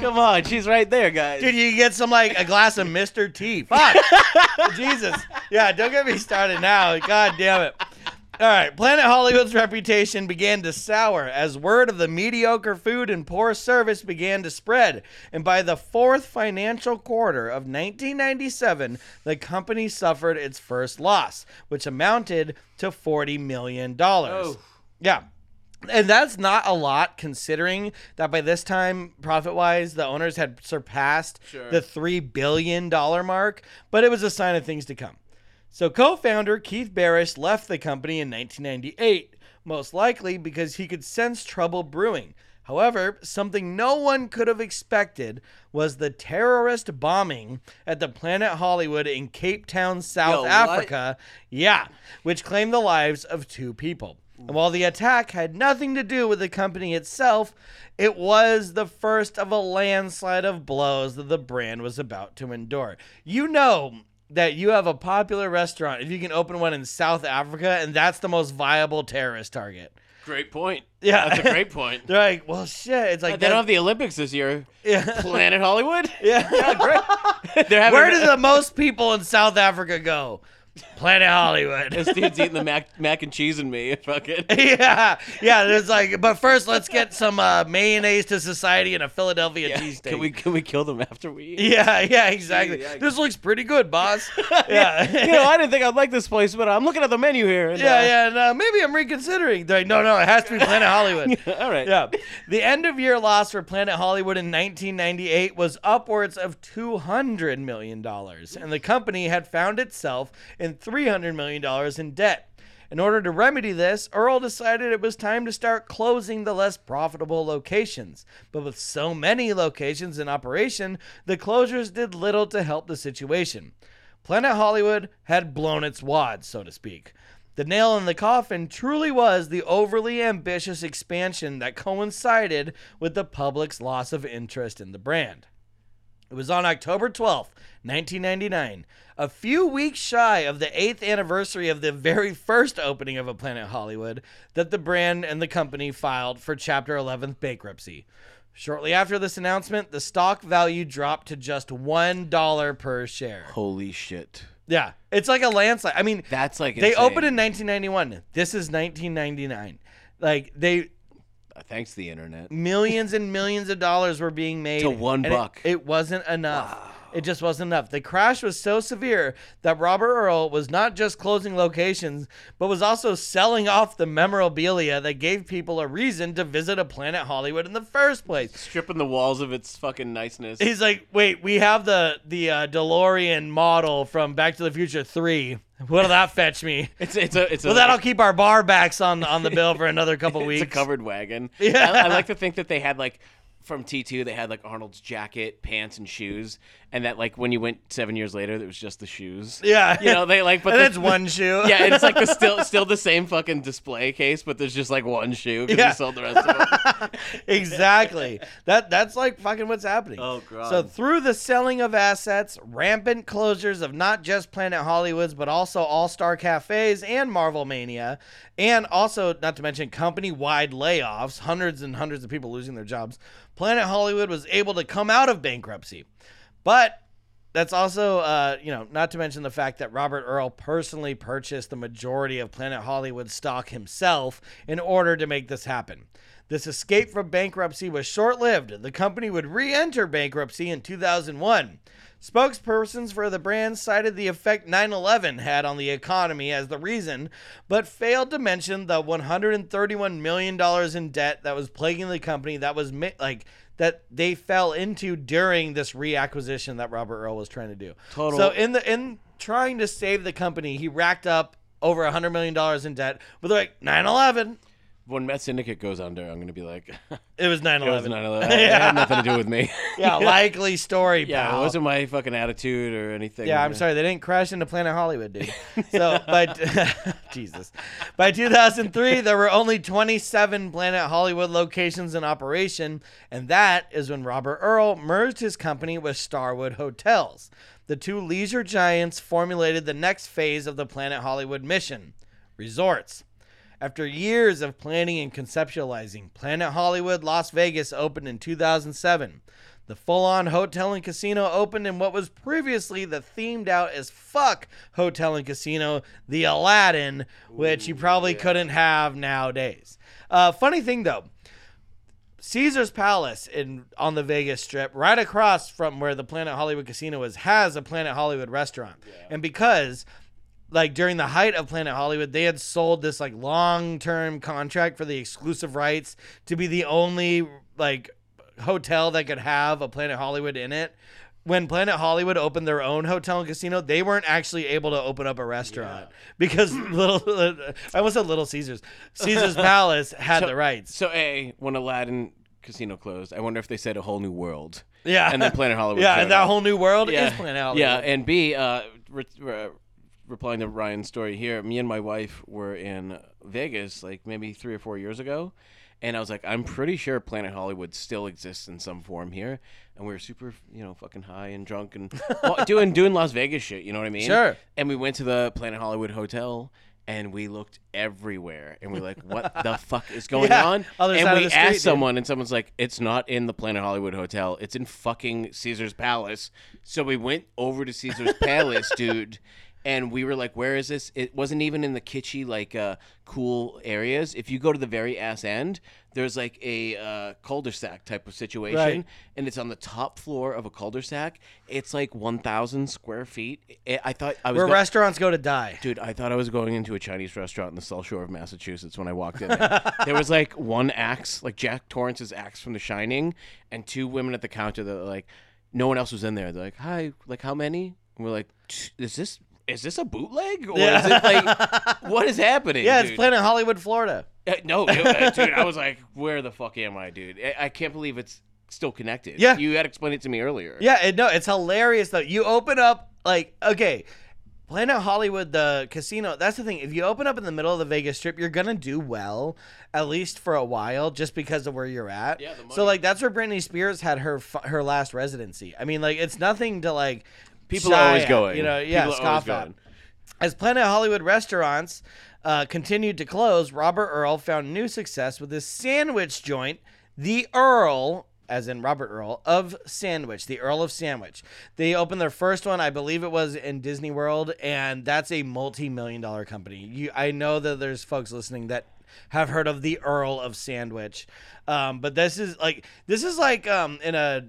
[SPEAKER 2] come on, she's right there, guys.
[SPEAKER 1] Dude, you can get some like a glass of Mr. T. Fuck. Jesus. Yeah, don't get me started now. God damn it. All right, Planet Hollywood's reputation began to sour as word of the mediocre food and poor service began to spread. And by the fourth financial quarter of 1997, the company suffered its first loss, which amounted to $40 million.
[SPEAKER 2] Oh.
[SPEAKER 1] Yeah. And that's not a lot considering that by this time, profit wise, the owners had surpassed
[SPEAKER 2] Sure.
[SPEAKER 1] the $3 billion mark, but it was a sign of things to come. So, co founder Keith Barish left the company in 1998, most likely because he could sense trouble brewing. However, something no one could have expected was the terrorist bombing at the Planet Hollywood in Cape Town, South
[SPEAKER 2] Yo, what?
[SPEAKER 1] Africa. Yeah, which claimed the lives of two people. And while the attack had nothing to do with the company itself, it was the first of a landslide of blows that the brand was about to endure. You know that you have a popular restaurant if you can open one in South Africa, and that's the most viable terrorist target.
[SPEAKER 2] Great point.
[SPEAKER 1] Yeah.
[SPEAKER 2] That's a great point.
[SPEAKER 1] They're like, well, shit. It's like
[SPEAKER 2] they don't have the Olympics this year.
[SPEAKER 1] Yeah.
[SPEAKER 2] Planet Hollywood?
[SPEAKER 1] yeah.
[SPEAKER 2] They're having
[SPEAKER 1] Where do the most people in South Africa go? Planet Hollywood.
[SPEAKER 2] This dude's eating the mac, mac and cheese and me. Fuck it.
[SPEAKER 1] yeah, yeah. There's like, but first, let's get some uh, mayonnaise to society and a Philadelphia
[SPEAKER 2] Yeah,
[SPEAKER 1] cheesesteak.
[SPEAKER 2] Can we can we kill them after we eat?
[SPEAKER 1] Yeah, yeah, exactly.
[SPEAKER 2] yeah.
[SPEAKER 1] This looks pretty good, boss. Yeah,
[SPEAKER 2] you know, I didn't think I'd like this place, but I'm looking at the menu here. And,
[SPEAKER 1] yeah, yeah. And, uh, maybe I'm reconsidering. They're like, no, no, it has to be Planet Hollywood.
[SPEAKER 2] All right.
[SPEAKER 1] yeah. The end of year loss for Planet Hollywood in 1998 was upwards of $200 million, and the company had found itself in $300 million in debt. In order to remedy this, Earl decided it was time to start closing the less profitable locations. But with so many locations in operation, the closures did little to help the situation. Planet Hollywood had blown its wad, so to speak. The nail in the coffin truly was the overly ambitious expansion that coincided with the public's loss of interest in the brand. It was on October 12th, 1999, a few weeks shy of the eighth anniversary of the very first opening of a Planet Hollywood, that the brand and the company filed for Chapter 11 bankruptcy. Shortly after this announcement, the stock value dropped to just $1 per share.
[SPEAKER 2] Holy shit.
[SPEAKER 1] Yeah, it's like a landslide. I mean,
[SPEAKER 2] That's like
[SPEAKER 1] they
[SPEAKER 2] insane.
[SPEAKER 1] opened in 1991. This is 1999. Like they
[SPEAKER 2] thanks to the internet.
[SPEAKER 1] millions and millions of dollars were being made
[SPEAKER 2] To one
[SPEAKER 1] and it-
[SPEAKER 2] buck.
[SPEAKER 1] It, wasn't enough. It just wasn't enough. The crash was so severe that Robert Earl was not just closing locations, but was also selling off the memorabilia that gave people a reason to visit a Planet Hollywood in the first place.
[SPEAKER 2] Stripping the walls of its fucking niceness.
[SPEAKER 1] He's like, wait, we have the the uh, DeLorean model from Back to the Future Three. What'll that fetch me?
[SPEAKER 2] It's it's a it's a
[SPEAKER 1] Well, that'll keep our bar backs on on the bill for another couple
[SPEAKER 2] it's
[SPEAKER 1] weeks.
[SPEAKER 2] a covered wagon.
[SPEAKER 1] Yeah.
[SPEAKER 2] I, I like to think that they had like from T two they had like Arnold's jacket, pants, and shoes, and that like when you went seven years later, it was just the shoes.
[SPEAKER 1] Yeah.
[SPEAKER 2] you know they like but
[SPEAKER 1] and
[SPEAKER 2] the-
[SPEAKER 1] it's one shoe.
[SPEAKER 2] Yeah, and it's like the still still the same fucking display case, but there's just like one shoe because
[SPEAKER 1] Yeah.
[SPEAKER 2] you sold the rest of them.
[SPEAKER 1] exactly. That that's like fucking what's happening.
[SPEAKER 2] Oh, God.
[SPEAKER 1] So through the selling of assets, rampant closures of not just Planet Hollywoods but also All Star Cafes and Marvel Mania, and also not to mention company-wide layoffs, hundreds and hundreds of people losing their jobs, Planet Hollywood was able to come out of bankruptcy. But that's also, uh, you know, not to mention the fact that Robert Earl personally purchased the majority of Planet Hollywood stock himself in order to make this happen. This escape from bankruptcy was short lived. The company would re enter bankruptcy in 2001. Spokespersons for the brand cited the effect 9 11 had on the economy as the reason, but failed to mention the $131 million in debt that was plaguing the company that was like that they fell into during this reacquisition that Robert Earl was trying to do.
[SPEAKER 2] Total-
[SPEAKER 1] So in the in trying to save the company, he racked up over a $100 million in debt with like 9 11.
[SPEAKER 2] When Met Syndicate goes under, I'm gonna be like, it
[SPEAKER 1] was 9 11.
[SPEAKER 2] It was
[SPEAKER 1] 11.
[SPEAKER 2] 9/11. It had nothing to do with me.
[SPEAKER 1] Yeah, likely story,
[SPEAKER 2] yeah,
[SPEAKER 1] pal.
[SPEAKER 2] it wasn't my fucking attitude or anything.
[SPEAKER 1] Yeah, I'm sorry. They didn't crash into Planet Hollywood, dude. So, but Jesus, by 2003, there were only 27 Planet Hollywood locations in operation, and that is when Robert Earl merged his company with Starwood Hotels. The two leisure giants formulated the next phase of the Planet Hollywood mission: resorts. After years of planning and conceptualizing, Planet Hollywood Las Vegas opened in 2007. The full on hotel and casino opened in what was previously the themed out as fuck hotel and casino, the Aladdin, which you probably couldn't have nowadays. Uh, funny thing though, Caesar's Palace in on the Vegas Strip, right across from where the Planet Hollywood Casino is, has a Planet Hollywood restaurant. And because like during the height of Planet Hollywood, they had sold this like long-term contract for the exclusive rights to be the only like hotel that could have a Planet Hollywood in it. When Planet Hollywood opened their own hotel and casino, they weren't actually able to open up a restaurant because little I almost said Little Caesars. Caesar's Palace had
[SPEAKER 2] So-
[SPEAKER 1] the rights.
[SPEAKER 2] So a when Aladdin Casino closed, I wonder if they said a whole new world.
[SPEAKER 1] Yeah.
[SPEAKER 2] And then Planet Hollywood.
[SPEAKER 1] Yeah, and that
[SPEAKER 2] up.
[SPEAKER 1] whole new world
[SPEAKER 2] yeah.
[SPEAKER 1] is Planet Hollywood.
[SPEAKER 2] Yeah, and B, uh, replying to Ryan's story here, me and my wife were in Vegas like maybe three or four years ago, and I was like, I'm pretty sure Planet Hollywood still exists in some form here, and we were super, you know, fucking high and drunk and doing doing Las Vegas shit. You know what I mean?
[SPEAKER 1] Sure.
[SPEAKER 2] And we went to the Planet Hollywood hotel. And we looked everywhere, and we're like, "What the fuck is going
[SPEAKER 1] Yeah,
[SPEAKER 2] on?"
[SPEAKER 1] other
[SPEAKER 2] and we
[SPEAKER 1] street,
[SPEAKER 2] asked
[SPEAKER 1] dude.
[SPEAKER 2] someone, and someone's like, "It's not in the Planet Hollywood Hotel. It's in fucking Caesar's Palace." So we went over to Caesar's Palace, dude, and we were like, "Where is this?" It wasn't even in the kitschy, like, uh, cool areas. If you go to the very ass end, there's like a uh, cul-de-sac type of situation,
[SPEAKER 1] Right.
[SPEAKER 2] and it's on the top floor of a cul-de-sac. It's like 1,000 square feet. I I thought I was
[SPEAKER 1] Where
[SPEAKER 2] go-
[SPEAKER 1] restaurants go to die.
[SPEAKER 2] Dude, I thought I was going into a Chinese restaurant in the South Shore of Massachusetts when I walked in there. there was like one axe, like Jack Torrance's axe from The Shining, and two women at the counter that were like, no one else was in there. They're like, hi, like how many? And we're like, "Tch, is this is this a bootleg or is it like what is happening?
[SPEAKER 1] Yeah, it's
[SPEAKER 2] dude?
[SPEAKER 1] Planet Hollywood, Florida.
[SPEAKER 2] Uh, no, it- uh, dude, I was like, where the fuck am I, dude? I, I can't believe it's still connected.
[SPEAKER 1] Yeah.
[SPEAKER 2] you had explained it to me earlier.
[SPEAKER 1] Yeah, it, no, it's hilarious though. You open up like okay, Planet Hollywood, the casino. That's the thing. If you open up in the middle of the Vegas Strip, you're gonna do well, at least for a while, just because of where you're at.
[SPEAKER 2] Yeah.
[SPEAKER 1] So like that's where Britney Spears had her her last residency. I mean, like it's nothing to like.
[SPEAKER 2] People are always
[SPEAKER 1] at,
[SPEAKER 2] going.
[SPEAKER 1] You know, yeah,
[SPEAKER 2] People
[SPEAKER 1] scoff at.
[SPEAKER 2] going.
[SPEAKER 1] As Planet Hollywood restaurants uh, continued to close, Robert Earl found new success with his sandwich joint, the Earl, as in Robert Earl, of Sandwich, the Earl of Sandwich. They opened their first one, I believe it was in Disney World, and that's a multi million dollar company. You, I know that there's folks listening that have heard of the Earl of Sandwich. Um, but this is like this is like um, in a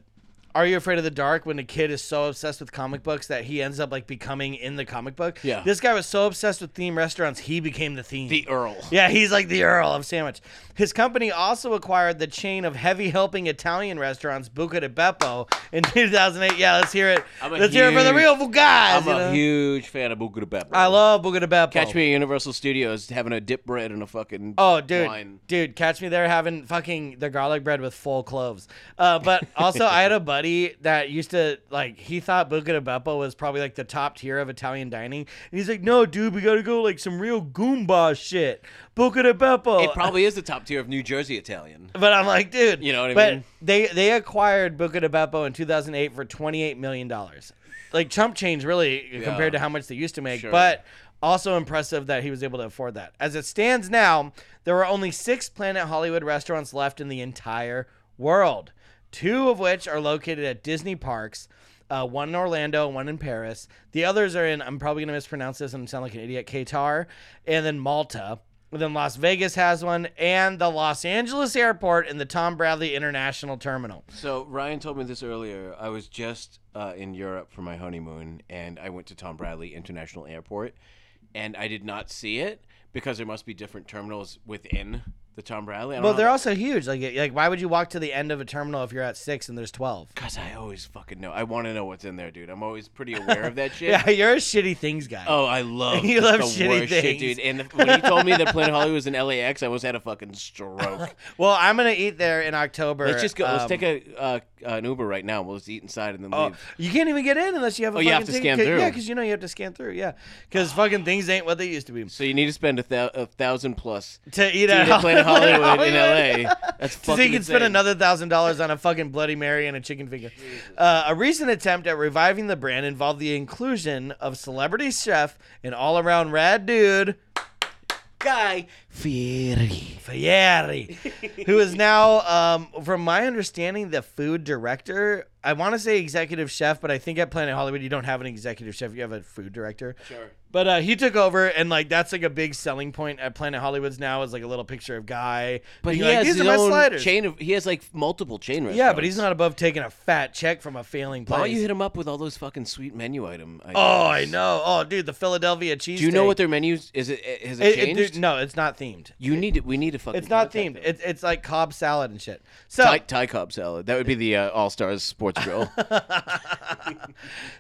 [SPEAKER 1] Are You Afraid of the Dark when a kid is so obsessed with comic books that he ends up like becoming in the comic book.
[SPEAKER 2] Yeah.
[SPEAKER 1] This guy was so obsessed with theme restaurants, he became the theme.
[SPEAKER 2] The Earl.
[SPEAKER 1] Yeah, he's like the Earl of Sandwich. His company also acquired the chain of heavy helping Italian restaurants Buca di Beppo in 2008. Yeah, let's hear it. Let's hear it for the
[SPEAKER 2] huge-
[SPEAKER 1] real guys.
[SPEAKER 2] I'm
[SPEAKER 1] you
[SPEAKER 2] a
[SPEAKER 1] know?
[SPEAKER 2] huge fan of Buca di Beppo.
[SPEAKER 1] I love Buca di Beppo.
[SPEAKER 2] Catch me at Universal Studios having a dip bread and a fucking
[SPEAKER 1] Oh, dude,
[SPEAKER 2] wine.
[SPEAKER 1] dude, catch me there having fucking the garlic bread with full cloves. Uh, but also, I had a buddy that used to like he thought Buca di Beppo was probably like the top tier of Italian dining, and he's like, "No, dude, we gotta go like some real Goomba shit, Buca di Beppo."
[SPEAKER 2] It probably is the top tier of New Jersey Italian.
[SPEAKER 1] But I'm like, dude,
[SPEAKER 2] You know what I
[SPEAKER 1] but
[SPEAKER 2] mean?
[SPEAKER 1] They they acquired Buca di Beppo in 2008 for 28 million dollars. Like chump change, really, compared to how much they used to make.
[SPEAKER 2] Sure.
[SPEAKER 1] But also impressive that he was able to afford that. As it stands now, there are only six Planet Hollywood restaurants left in the entire world. Two of which are located at Disney parks. Uh, one in Orlando, one in Paris. The others are in, I'm probably going to mispronounce this and sound like an idiot, Qatar, and then Malta. And then Las Vegas has one, and the Los Angeles airport and the Tom Bradley International Terminal.
[SPEAKER 2] So Ryan told me this earlier. I was just uh, in Europe for my honeymoon, and I went to Tom Bradley International Airport, and I did not see it because there must be different terminals within the Tom Bradley. I don't
[SPEAKER 1] Well, they're also huge. Like, like why would you walk to the end of a terminal if you're at six and there's twelve?
[SPEAKER 2] Cause I always fucking know. I want to know what's in there, dude. I'm always pretty aware of that shit.
[SPEAKER 1] Yeah, you're a shitty things guy.
[SPEAKER 2] Oh, I love
[SPEAKER 1] You love
[SPEAKER 2] the
[SPEAKER 1] shitty
[SPEAKER 2] worst shit,
[SPEAKER 1] things.
[SPEAKER 2] dude. And when he told me that Planet Hollywood was in LAX, I almost had a fucking stroke.
[SPEAKER 1] Well, I'm gonna eat there in October.
[SPEAKER 2] Let's just go. Let's
[SPEAKER 1] Um,
[SPEAKER 2] take a uh, an Uber right now. We'll just eat inside and then
[SPEAKER 1] Oh,
[SPEAKER 2] leave.
[SPEAKER 1] you can't even get in unless you have a
[SPEAKER 2] Oh,
[SPEAKER 1] fucking
[SPEAKER 2] you have to
[SPEAKER 1] ticket.
[SPEAKER 2] scan through.
[SPEAKER 1] Yeah, because you know you have to scan through. Yeah, because fucking things ain't what they used to be.
[SPEAKER 2] So you need to spend a, thou- a thousand plus
[SPEAKER 1] To eat
[SPEAKER 2] to
[SPEAKER 1] at
[SPEAKER 2] eat at Planet Hollywood, in LA. That's fucking.
[SPEAKER 1] So you can spend another thousand dollars on a fucking Bloody Mary and a chicken finger. Uh, a recent attempt at reviving the brand involved the inclusion of celebrity chef and all-around rad dude
[SPEAKER 2] guy Fieri.
[SPEAKER 1] Fieri, who is now, um, from my understanding, the food director. I want to say executive chef, but I think at Planet Hollywood you don't have an executive chef; you have a food director.
[SPEAKER 2] Sure.
[SPEAKER 1] But uh, he took over, and like that's like a big selling point at Planet Hollywood's now is like a little picture of Guy.
[SPEAKER 2] But
[SPEAKER 1] being
[SPEAKER 2] he
[SPEAKER 1] like,
[SPEAKER 2] has
[SPEAKER 1] these
[SPEAKER 2] his
[SPEAKER 1] are my
[SPEAKER 2] own
[SPEAKER 1] sliders.
[SPEAKER 2] chain of. He has like multiple chain restaurants.
[SPEAKER 1] Yeah, but he's not above taking a fat check from a failing place.
[SPEAKER 2] Why don't you hit him up with all those fucking sweet menu item? Ideas?
[SPEAKER 1] oh, I know. Oh, dude, the Philadelphia cheese.
[SPEAKER 2] Do you know what their menus is? It has it,
[SPEAKER 1] It, it-
[SPEAKER 2] changed?
[SPEAKER 1] dude, no, it's not themed.
[SPEAKER 2] You need it. We need to fucking.
[SPEAKER 1] It's not themed.
[SPEAKER 2] them.
[SPEAKER 1] It's it's like Cobb salad and shit. So
[SPEAKER 2] Thai, Thai Cobb salad. That would be the uh, All Stars Sports Grill.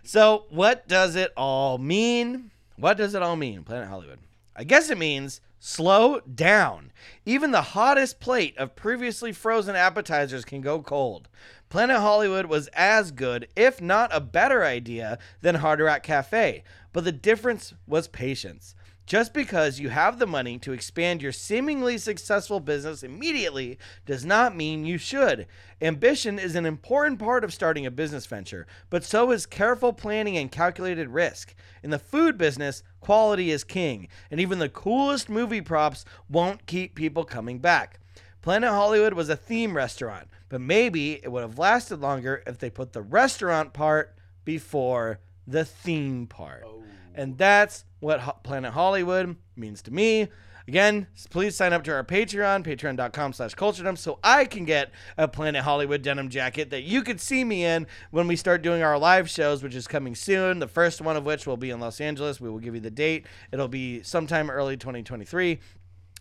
[SPEAKER 1] So, what does it all mean? What does it all mean, Planet Hollywood? I guess it means slow down. Even the hottest plate of previously frozen appetizers can go cold. Planet Hollywood was as good, if not a better idea, than Hard Rock Cafe, but the difference was patience. Just because you have the money to expand your seemingly successful business immediately does not mean you should. Ambition is an important part of starting a business venture, but so is careful planning and calculated risk. In the food business, quality is king, and even the coolest movie props won't keep people coming back. Planet Hollywood was a theme restaurant, but maybe it would have lasted longer if they put the restaurant part before the theme part. Oh. And that's what Ho- Planet Hollywood means to me. Again, please sign up to our Patreon, patreon.com slash culture dump, so I can get a Planet Hollywood denim jacket that you could see me in when we start doing our live shows, which is coming soon. The first one of which will be in Los Angeles. We will give you the date. It'll be sometime early 2023.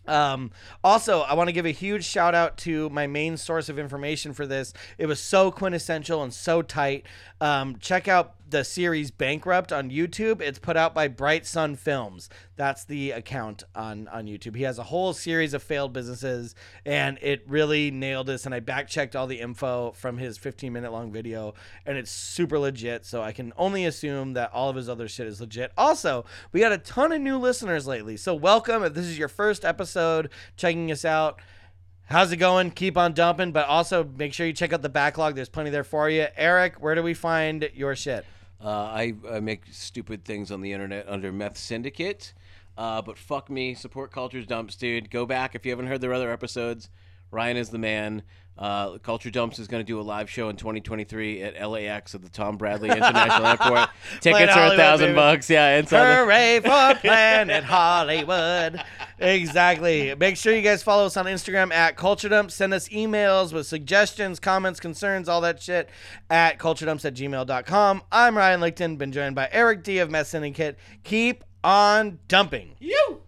[SPEAKER 1] Um, also, I want to give a huge shout out to my main source of information for this. It was so quintessential and so tight. Um, check out the series Bankrupt on YouTube. It's put out by Bright Sun Films. That's the account on on YouTube. He has a whole series of failed businesses, and it really nailed this. And I back checked all the info from his 15 minute long video, and it's super legit. So I can only assume that all of his other shit is legit. Also, we got a ton of new listeners lately. So welcome. If this is your first episode checking us out. How's it going? Keep on dumping, but also make sure you check out the backlog. There's plenty there for you. Eric, where do we find your shit?
[SPEAKER 2] Uh, I, I make stupid things on the internet under Meth Syndicate. Uh, but fuck me, support Culture's Dumps, dude. Go back if you haven't heard their other episodes. Ryan is the man. Uh, Culture Dumps is going to do a live show in 2023 at LAX at the Tom Bradley International Airport. Tickets are a thousand
[SPEAKER 1] baby.
[SPEAKER 2] bucks. Yeah, inside. the-
[SPEAKER 1] Hooray for Planet Hollywood. Exactly. Make sure you guys follow us on Instagram at Culture Dumps. Send us emails with suggestions, comments, concerns, all that shit at culturedumps at gmail.com. I'm Ryan Lichten, been joined by Eric D of Mess Syndicate. Keep on dumping.
[SPEAKER 2] You.